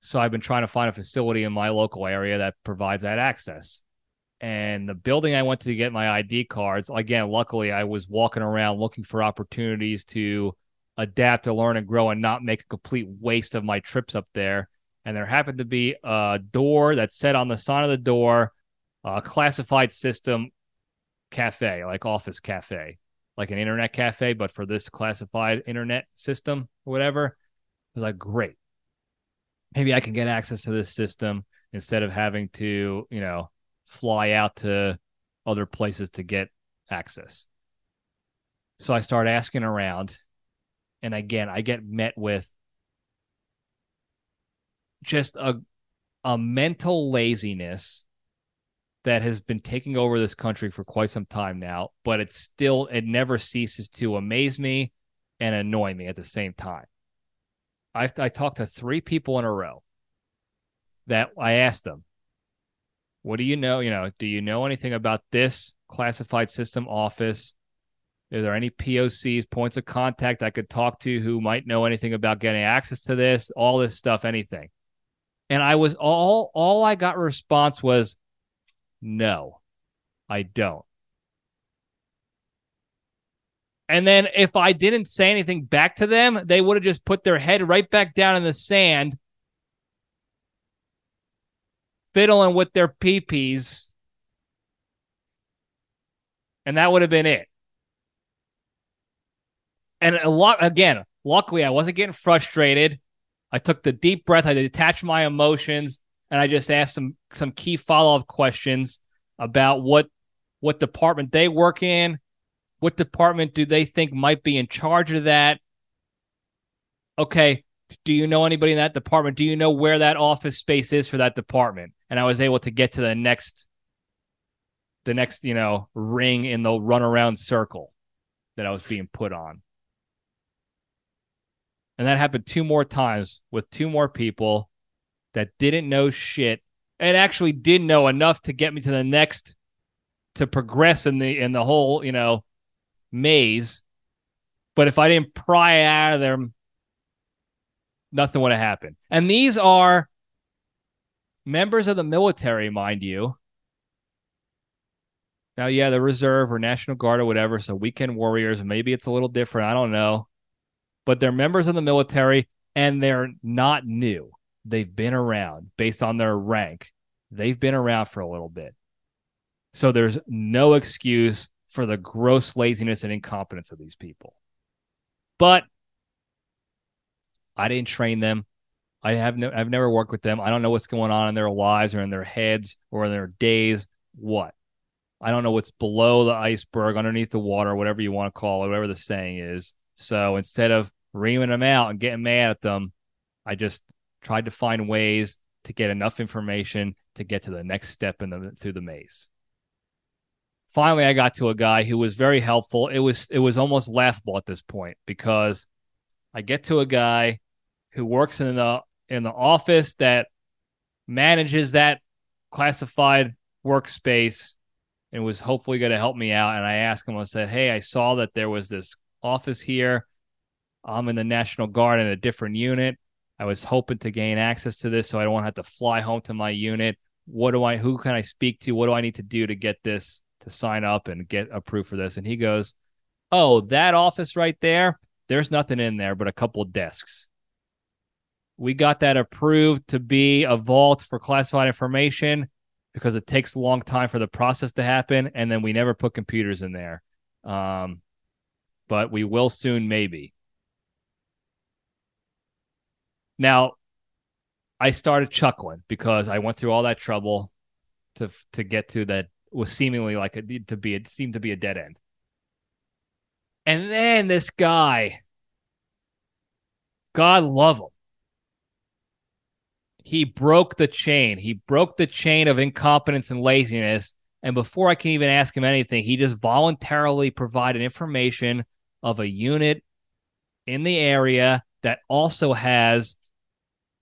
[SPEAKER 1] so I've been trying to find a facility in my local area that provides that access. And the building I went to get my ID cards, again, luckily I was walking around looking for opportunities to adapt to learn and grow and not make a complete waste of my trips up there. And there happened to be a door that said on the sign of the door, a classified system cafe, like office cafe, like an internet cafe, but for this classified internet system, or whatever was like, great. Maybe I can get access to this system instead of having to, you know, fly out to other places to get access. So I start asking around. And again, I get met with just a a mental laziness that has been taking over this country for quite some time now, but it still it never ceases to amaze me and annoy me at the same time. I I talked to three people in a row that I asked them, "What do you know? You know, do you know anything about this classified system office? Are there any POCs, points of contact I could talk to who might know anything about getting access to this? All this stuff, anything?" And I was all all I got response was, "No, I don't." And then if I didn't say anything back to them, they would have just put their head right back down in the sand, fiddling with their peepees. And that would have been it. And a lot again, luckily I wasn't getting frustrated. I took the deep breath, I detached my emotions, and I just asked some some key follow-up questions about what what department they work in, what department do they think might be in charge of that? Okay. Do you know anybody in that department? Do you know where that office space is for that department? And I was able to get to the next, the next, you know, ring in the runaround circle that I was being put on. And that happened two more times with two more people that didn't know shit and actually did know enough to get me to the next to progress in the in the whole, you know, maze. But if I didn't pry out of there, nothing would have happened. And these are members of the military, mind you. Now, yeah, the reserve or National Guard or whatever, so weekend warriors, maybe it's a little different. I don't know. But they're members of the military and they're not new. They've been around based on their rank. They've been around for a little bit. So there's no excuse for the gross laziness and incompetence of these people. But I didn't train them. I have no, I've never worked with them. I don't know what's going on in their lives or in their heads or in their days. What? I don't know what's below the iceberg, underneath the water, whatever you want to call it, whatever the saying is. So instead of reaming them out and getting mad at them, I just tried to find ways to get enough information to get to the next step in the through the maze. Finally, I got to a guy who was very helpful. It was it was almost laughable at this point because I get to a guy who works in the in the office that manages that classified workspace and was hopefully going to help me out. And I asked him, I said, Hey, I saw that there was this office here. I'm in the National Guard in a different unit. I was hoping to gain access to this so I don't have to fly home to my unit. What do I, who can I speak to? What do I need to do to get this, to sign up and get approved for this? And he goes, Oh, that office right there, there's nothing in there but a couple desks. We got that approved to be a vault for classified information because it takes a long time for the process to happen. And then we never put computers in there. Um, but we will soon, maybe. Now, I started chuckling because I went through all that trouble to to get to that was seemingly like a to be it seemed to be a dead end. And then this guy, God love him, he broke the chain. He broke the chain of incompetence and laziness. And before I can even ask him anything, he just voluntarily provided information of a unit in the area that also has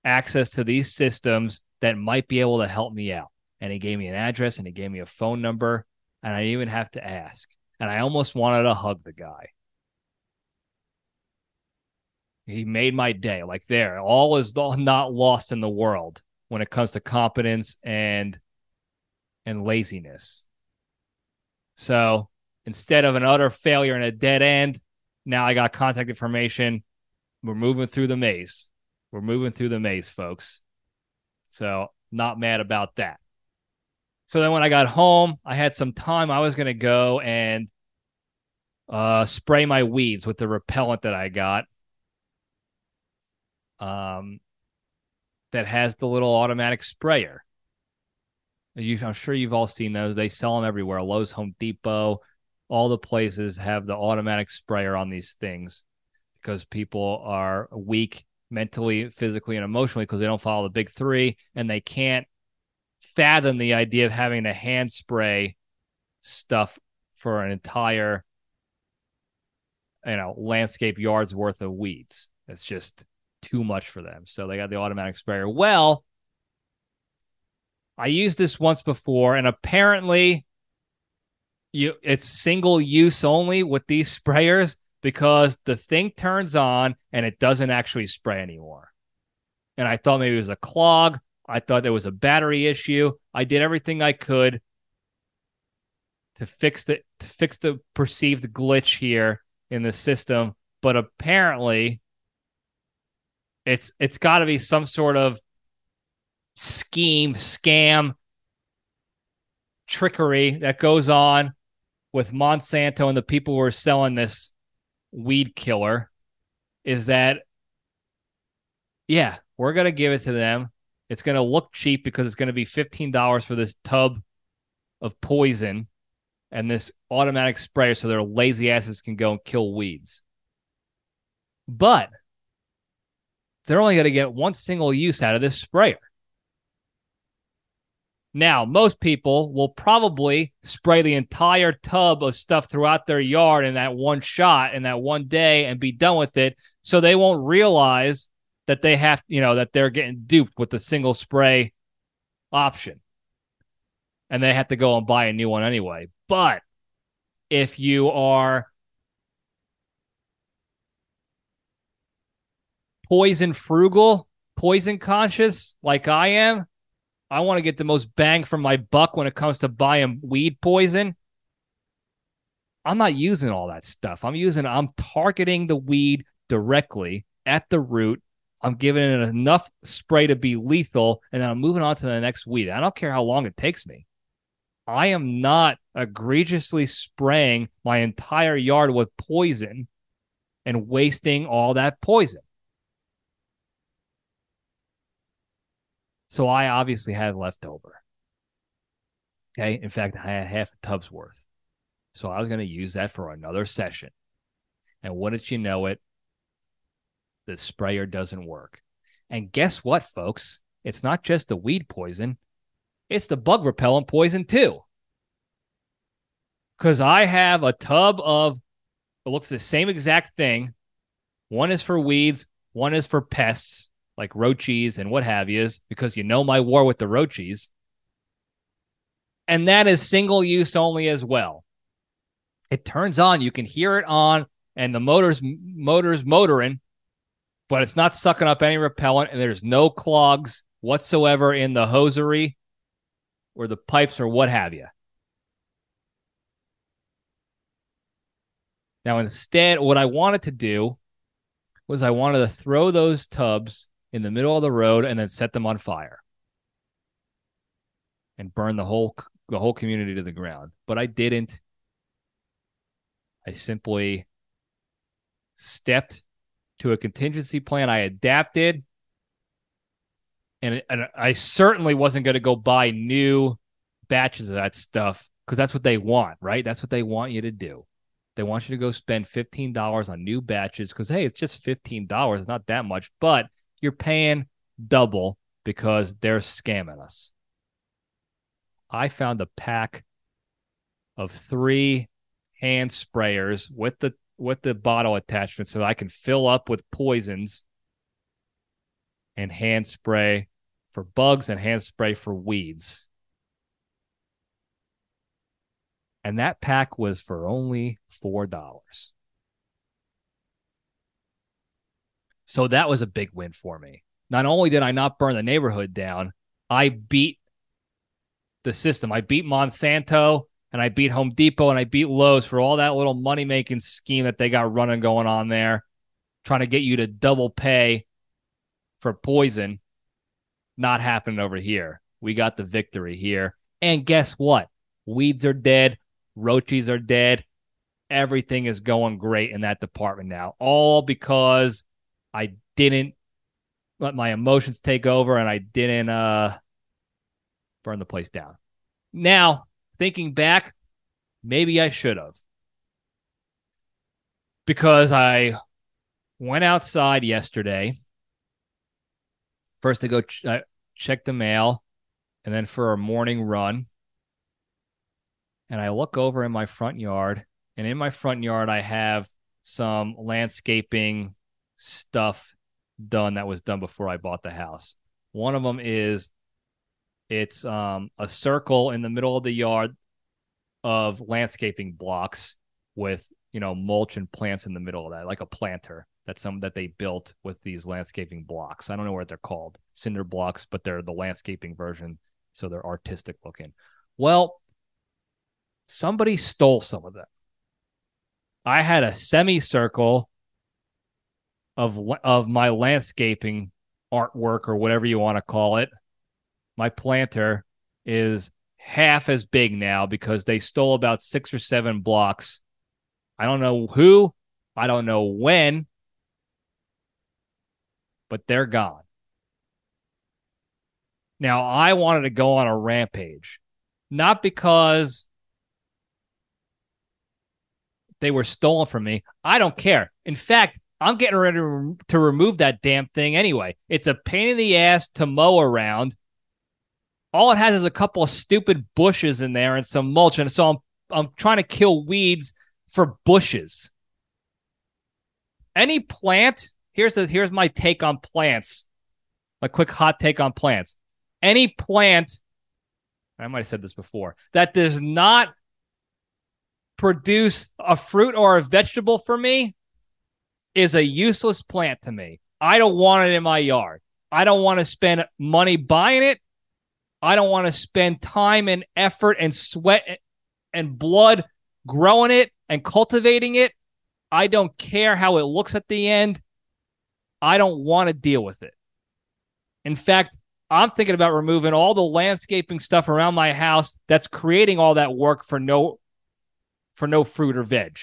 [SPEAKER 1] access to these systems that might be able to help me out. And he gave me an address and he gave me a phone number, and I didn't even have to ask. And I almost wanted to hug the guy. He made my day. Like there, all is (laughs) not lost in the world when it comes to competence and and laziness. So instead of an utter failure and a dead end, now I got contact information. We're moving through the maze. We're moving through the maze, folks. So not mad about that. So then when I got home, I had some time. I was gonna go and uh, spray my weeds with the repellent that I got um, that has the little automatic sprayer. You, I'm sure you've all seen those. They sell them everywhere. Lowe's, Home Depot, all the places have the automatic sprayer on these things because people are weak mentally, physically, and emotionally because they don't follow the big three and they can't fathom the idea of having to hand spray stuff for an entire you know landscape yards worth of weeds. It's just too much for them. So they got the automatic sprayer. Well, I used this once before, and apparently you it's single use only with these (laughs) sprayers because the thing turns on and it doesn't actually spray anymore. And I thought maybe it was a clog. I thought there was a battery issue. I did everything I could to fix the to fix the perceived glitch here in the system, but apparently it's it's got to be some sort of scheme, scam, trickery that goes on with Monsanto and the people who are selling this weed killer. Is that yeah, we're gonna give it to them. It's gonna look cheap because it's gonna be fifteen dollars for this tub of poison and this automatic sprayer so their lazy asses can go and kill weeds. But they're only going to get one single use out of this sprayer. Now, most people will probably spray the entire tub of stuff throughout their yard in that one shot in that one day and be done with it. So they won't realize that they have, you know, that they're getting duped with the single spray option. And they have to go and buy a new one anyway. But if you are poison frugal, poison conscious like I am, I want to get the most bang for my buck when it comes to buying weed poison. I'm not using all that stuff. I'm using, I'm targeting the weed directly at the root. I'm giving it enough spray to be lethal, and then I'm moving on to the next weed. I don't care how long it takes me. I am not egregiously spraying my entire yard with poison and wasting all that poison. So I obviously had leftover. Okay. In fact, I had half a tub's worth. So I was going to use that for another session. And wouldn't you know it, the sprayer doesn't work. And guess what, folks? It's not just the weed poison, it's the bug repellent poison too. Because I have a tub of, it looks the same exact thing. One is for weeds, one is for pests like roaches and what have yous, because you know my war with the roaches. And that is single use only as well. It turns on, you can hear it on, and the motor's motor's motoring, but it's not sucking up any repellent, and there's no clogs whatsoever in the hosiery or the pipes or what have you. Now, instead, what I wanted to do was I wanted to throw those tubs in the middle of the road and then set them on fire and burn the whole the whole community to the ground. But I didn't. I simply stepped to a contingency plan. I adapted. And, and I certainly wasn't going to go buy new batches of that stuff because that's what they want, right? That's what they want you to do. They want you to go spend $15 on new batches because, hey, it's just $15. It's not that much, but you're paying double because they're scamming us. I found a pack of three hand sprayers with the with the bottle attachment so I can fill up with poisons and hand spray for bugs and hand spray for weeds. And that pack was for only $4. So that was a big win for me. Not only did I not burn the neighborhood down, I beat the system. I beat Monsanto and I beat Home Depot and I beat Lowe's for all that little money making scheme that they got running going on there, trying to get you to double pay for poison. Not happening over here. We got the victory here. And guess what? Weeds are dead. Roaches are dead. Everything is going great in that department now. All because I didn't let my emotions take over and I didn't uh burn the place down. Now, thinking back, maybe I should have. Because I went outside yesterday first to go ch- check the mail and then for a morning run. And I look over in my front yard, and in my front yard, I have some landscaping stuff done that was done before I bought the house. One of them is it's um, a circle in the middle of the yard of landscaping blocks with you know mulch and plants in the middle of that, like a planter. That's some that they built with these landscaping blocks. I don't know what they're called, cinder blocks, but they're the landscaping version, so they're artistic looking. Well, somebody stole some of them. I had a semicircle of of my landscaping artwork or whatever you want to call it. My planter is half as big now because they stole about six or seven blocks. I don't know who, I don't know when, but they're gone. Now, I wanted to go on a rampage, not because they were stolen from me. I don't care. In fact, I'm getting ready to, remove that damn thing anyway. It's a pain in the ass to mow around. All it has is a couple of stupid bushes in there and some mulch. And so I'm I'm trying to kill weeds for bushes. Any plant, here's the here's my take on plants. My quick hot take on plants. Any plant, I might have said this before, that does not produce a fruit or a vegetable for me is a useless plant to me. I don't want it in my yard. I don't want to spend money buying it. I don't want to spend time and effort and sweat and blood growing it and cultivating it. I don't care how it looks at the end. I don't want to deal with it. In fact, I'm thinking about removing all the landscaping stuff around my house that's creating all that work for no for no fruit or veg.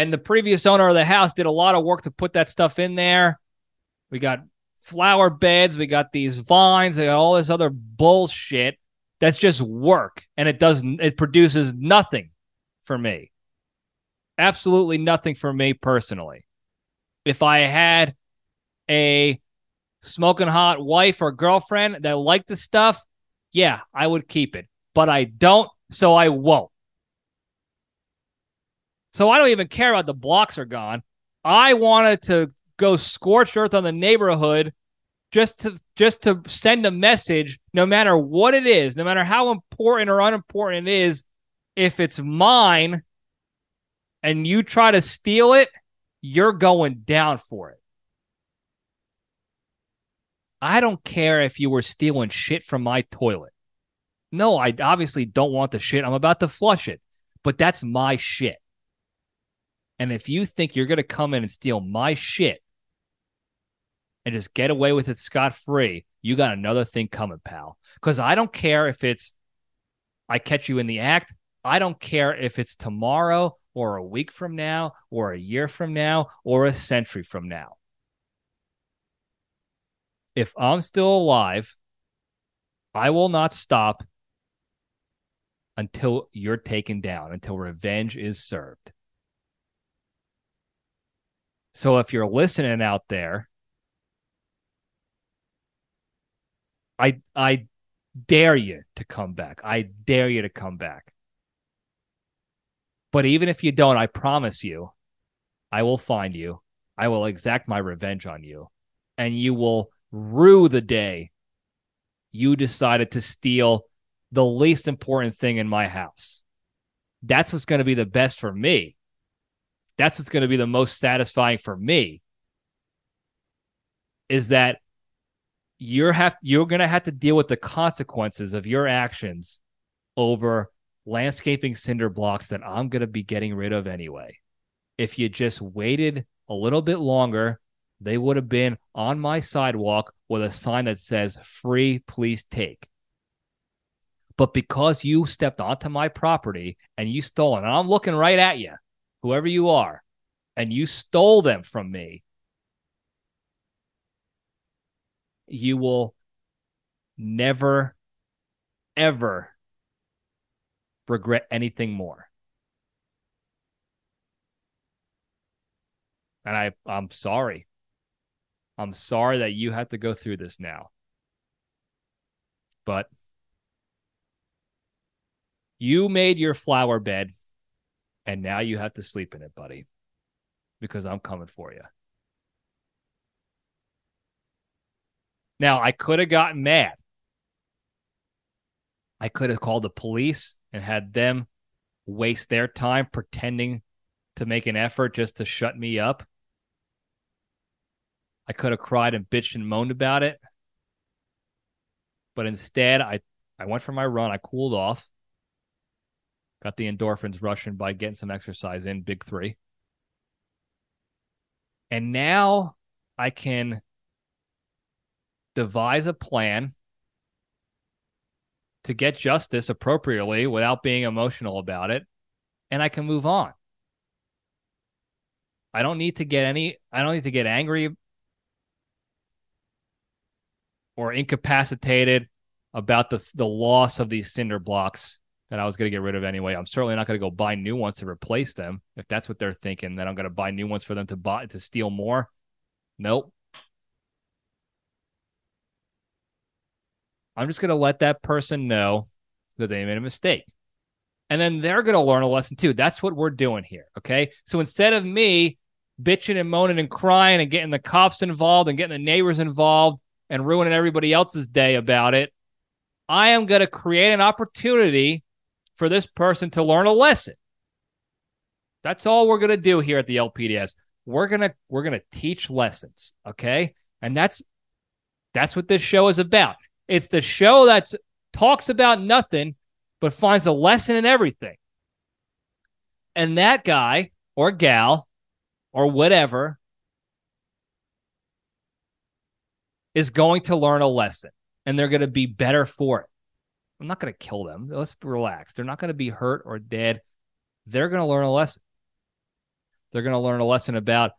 [SPEAKER 1] And the previous owner of the house did a lot of work to put that stuff in there. We got flower beds, we got these vines, got all this other bullshit that's just work and it doesn't it produces nothing for me. Absolutely nothing for me personally. If I had a smoking hot wife or girlfriend that liked the stuff, yeah, I would keep it. But I don't, so I won't. So I don't even care about the blocks are gone. I wanted to go scorched earth on the neighborhood just to just to send a message no matter what it is no matter how important or unimportant it is if it's mine and you try to steal it you're going down for it. I don't care if you were stealing shit from my toilet. No i obviously don't want the shit. I'm about to flush it but that's my shit and if you think you're going to come in and steal my shit and just get away with it scot free, you got another thing coming, pal. Because I don't care if it's I catch you in the act. I don't care if it's tomorrow or a week from now or a year from now or a century from now. If I'm still alive, I will not stop until you're taken down, until revenge is served. So if you're listening out there I I dare you to come back. I dare you to come back. But even if you don't, I promise you, I will find you. I will exact my revenge on you. And you will rue the day you decided to steal the least important thing in my house. That's what's going to be the best for me. That's what's going to be the most satisfying for me. Is that you're have you're gonna have to deal with the consequences of your actions over landscaping cinder blocks that I'm gonna be getting rid of anyway. If you just waited a little bit longer, they would have been on my sidewalk with a sign that says free, please take. But because you stepped onto my property and you stole it, and I'm looking right at you, whoever you are, and you stole them from me, you will never, ever regret anything more. And I, I'm sorry. I'm sorry that you have to go through this now. But you made your flower bed and now you have to sleep in it, buddy, because I'm coming for you. Now, I could have gotten mad. I could have called the police and had them waste their time pretending to make an effort just to shut me up. I could have cried and bitched and moaned about it. But instead, I, I went for my run. I cooled off. Got the endorphins rushing by getting some exercise in, big three. And now I can devise a plan to get justice appropriately without being emotional about it, and I can move on. I don't need to get any, I don't need to get angry or incapacitated about the the loss of these cinder blocks that I was going to get rid of anyway. I'm certainly not going to go buy new ones to replace them. If that's what they're thinking, then I'm going to buy new ones for them to buy to steal more. Nope. I'm just going to let that person know that they made a mistake. And then they're going to learn a lesson too. That's what we're doing here. Okay. So instead of me bitching and moaning and crying and getting the cops involved and getting the neighbors involved and ruining everybody else's day about it, I am going to create an opportunity for this person to learn a lesson. That's all we're going to do here at the LPDS. We're going to we're going to teach lessons, okay? And that's that's what this show is about. It's the show that talks about nothing but finds a lesson in everything. And that guy or gal or whatever is going to learn a lesson and they're going to be better for it. I'm not going to kill them. Let's relax. They're not going to be hurt or dead. They're going to learn a lesson. They're going to learn a lesson about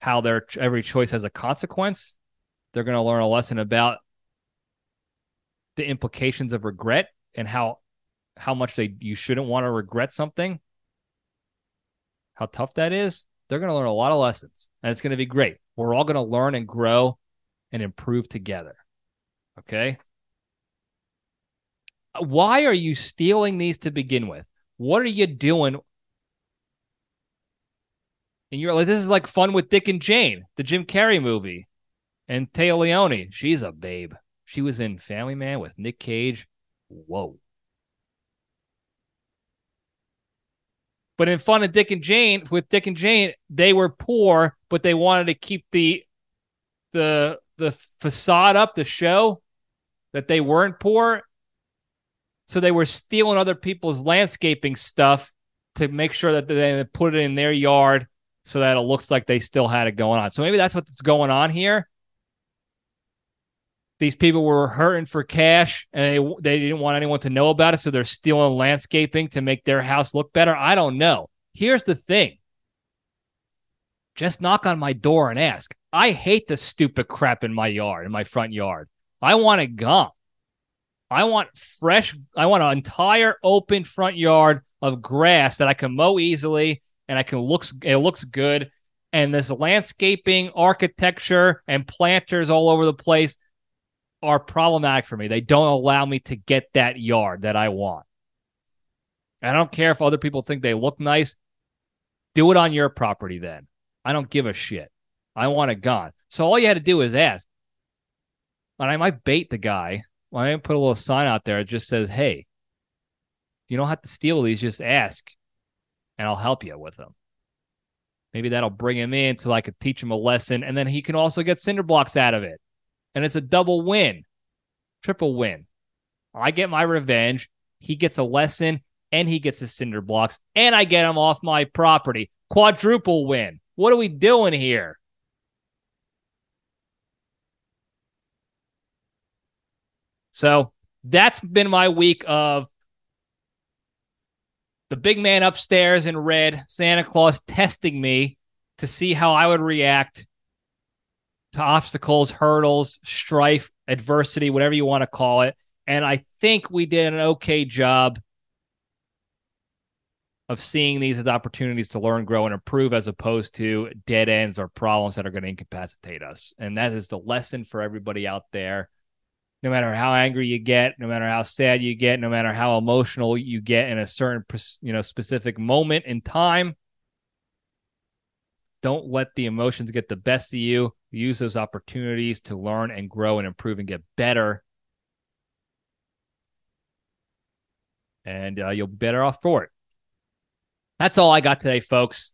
[SPEAKER 1] how their every choice has a consequence. They're going to learn a lesson about the implications of regret and how how much they you shouldn't want to regret something. How tough that is. They're going to learn a lot of lessons and it's going to be great. We're all going to learn and grow and improve together. Okay? Why are you stealing these to begin with? What are you doing and you're like, this is like fun with Dick and Jane, the Jim Carrey movie. And Téa Leoni, she's a babe. She was in Family Man with Nic Cage. Whoa. But in Fun of Dick and Jane, with Dick and Jane, they were poor, but they wanted to keep the the the facade up, the show that they weren't poor. So they were stealing other people's landscaping stuff to make sure that they put it in their yard so that it looks like they still had it going on. So maybe that's what's going on here. These people were hurting for cash and they, they didn't want anyone to know about it. So they're stealing landscaping to make their house look better. I don't know. Here's the thing just knock on my door and ask. I hate the stupid crap in my yard, in my front yard. I want it gone. I want fresh, I want an entire open front yard of grass that I can mow easily and I can looks it looks good. And this landscaping, architecture, and planters all over the place are problematic for me. They don't allow me to get that yard that I want. I don't care if other people think they look nice. Do it on your property then. I don't give a shit. I want it gone. So all you had to do is ask. And I might bait the guy. Well, I might put a little sign out there. It just says, hey, you don't have to steal these. Just ask and I'll help you with them. Maybe that'll bring him in so I could teach him a lesson. And then he can also get cinder blocks out of it. And it's a double win, triple win. I get my revenge. He gets a lesson and he gets his cinder blocks and I get him off my property. Quadruple win. What are we doing here? So that's been my week of the big man upstairs in red, Santa Claus testing me to see how I would react to obstacles, hurdles, strife, adversity, whatever you want to call it. And I think we did an okay job of seeing these as opportunities to learn, grow, and improve as opposed to dead ends or problems that are going to incapacitate us. And that is the lesson for everybody out there no matter how angry you get, no matter how sad you get, no matter how emotional you get in a certain you know specific moment in time, don't let the emotions get the best of you. Use those opportunities to learn and grow and improve and get better. And uh, you'll be better off for it. That's all I got today, folks.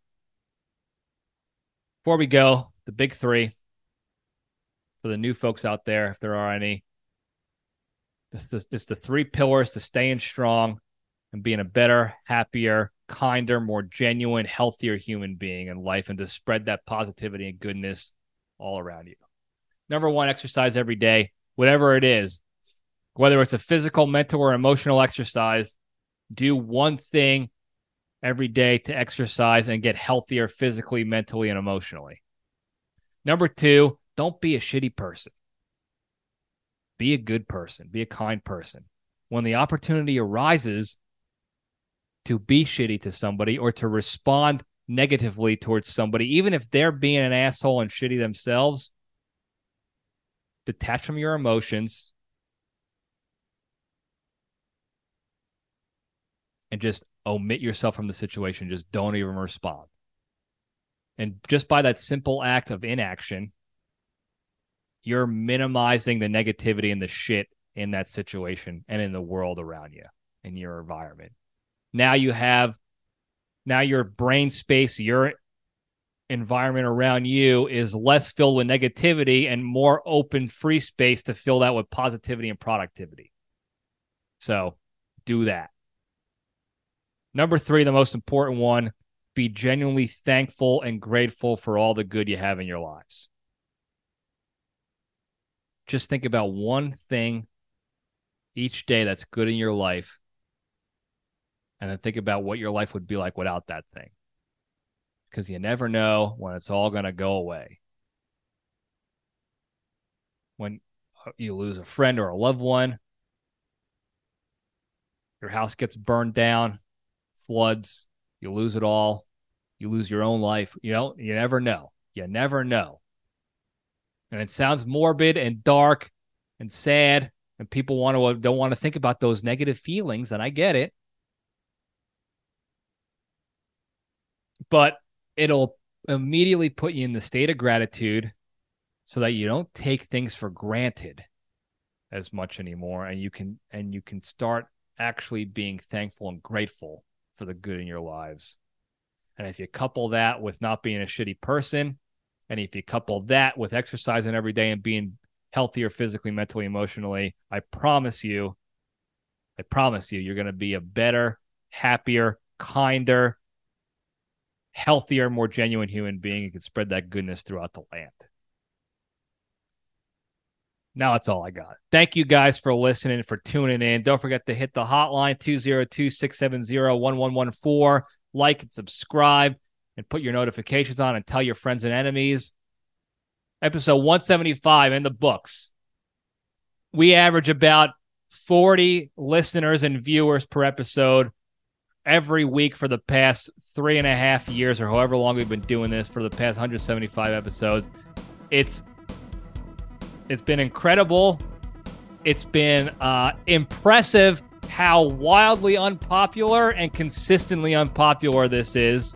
[SPEAKER 1] Before we go, the big three for the new folks out there, if there are any it's the, it's the three pillars to staying strong and being a better, happier, kinder, more genuine, healthier human being in life and to spread that positivity and goodness all around you. Number one, exercise every day, whatever it is, whether it's a physical, mental, or emotional exercise, do one thing every day to exercise and get healthier physically, mentally, and emotionally. Number two, don't be a shitty person. Be a good person, be a kind person. When the opportunity arises to be shitty to somebody or to respond negatively towards somebody, even if they're being an asshole and shitty themselves, detach from your emotions and just omit yourself from the situation. Just don't even respond. And just by that simple act of inaction, you're minimizing the negativity and the shit in that situation and in the world around you in your environment. Now you have now your brain space, your environment around you is less filled with negativity and more open free space to fill that with positivity and productivity. So, do that. Number 3, the most important one, be genuinely thankful and grateful for all the good you have in your lives. Just think about one thing each day that's good in your life and then think about what your life would be like without that thing. Because you never know when it's all going to go away. When uh, you lose a friend or a loved one, your house gets burned down, floods, you lose it all, you lose your own life. You know, you never know. You never know. And it sounds morbid and dark and sad, and people want to don't want to think about those negative feelings, and I get it. but it'll immediately put you in the state of gratitude so that you don't take things for granted as much anymore and you can and you can start actually being thankful and grateful for the good in your lives and if you couple that with not being a shitty person and if you couple that with exercising every day and being healthier physically mentally emotionally i promise you i promise you you're going to be a better happier kinder healthier, more genuine human being and can spread that goodness throughout the land. Now that's all I got. Thank you guys for listening, for tuning in. Don't forget to hit the hotline 202 670 1114. Like and subscribe and put your notifications on and tell your friends and enemies. Episode 175 in the books. We average about 40 listeners and viewers per episode every week for the past three and a half years or however long we've been doing this for the past 175 episodes. It's it's been incredible. It's been uh, impressive how wildly unpopular and consistently unpopular this is,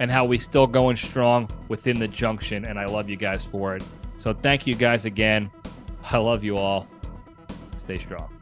[SPEAKER 1] and how we still going strong within the junction. And I love you guys for it. So thank you guys again. I love you all. Stay strong.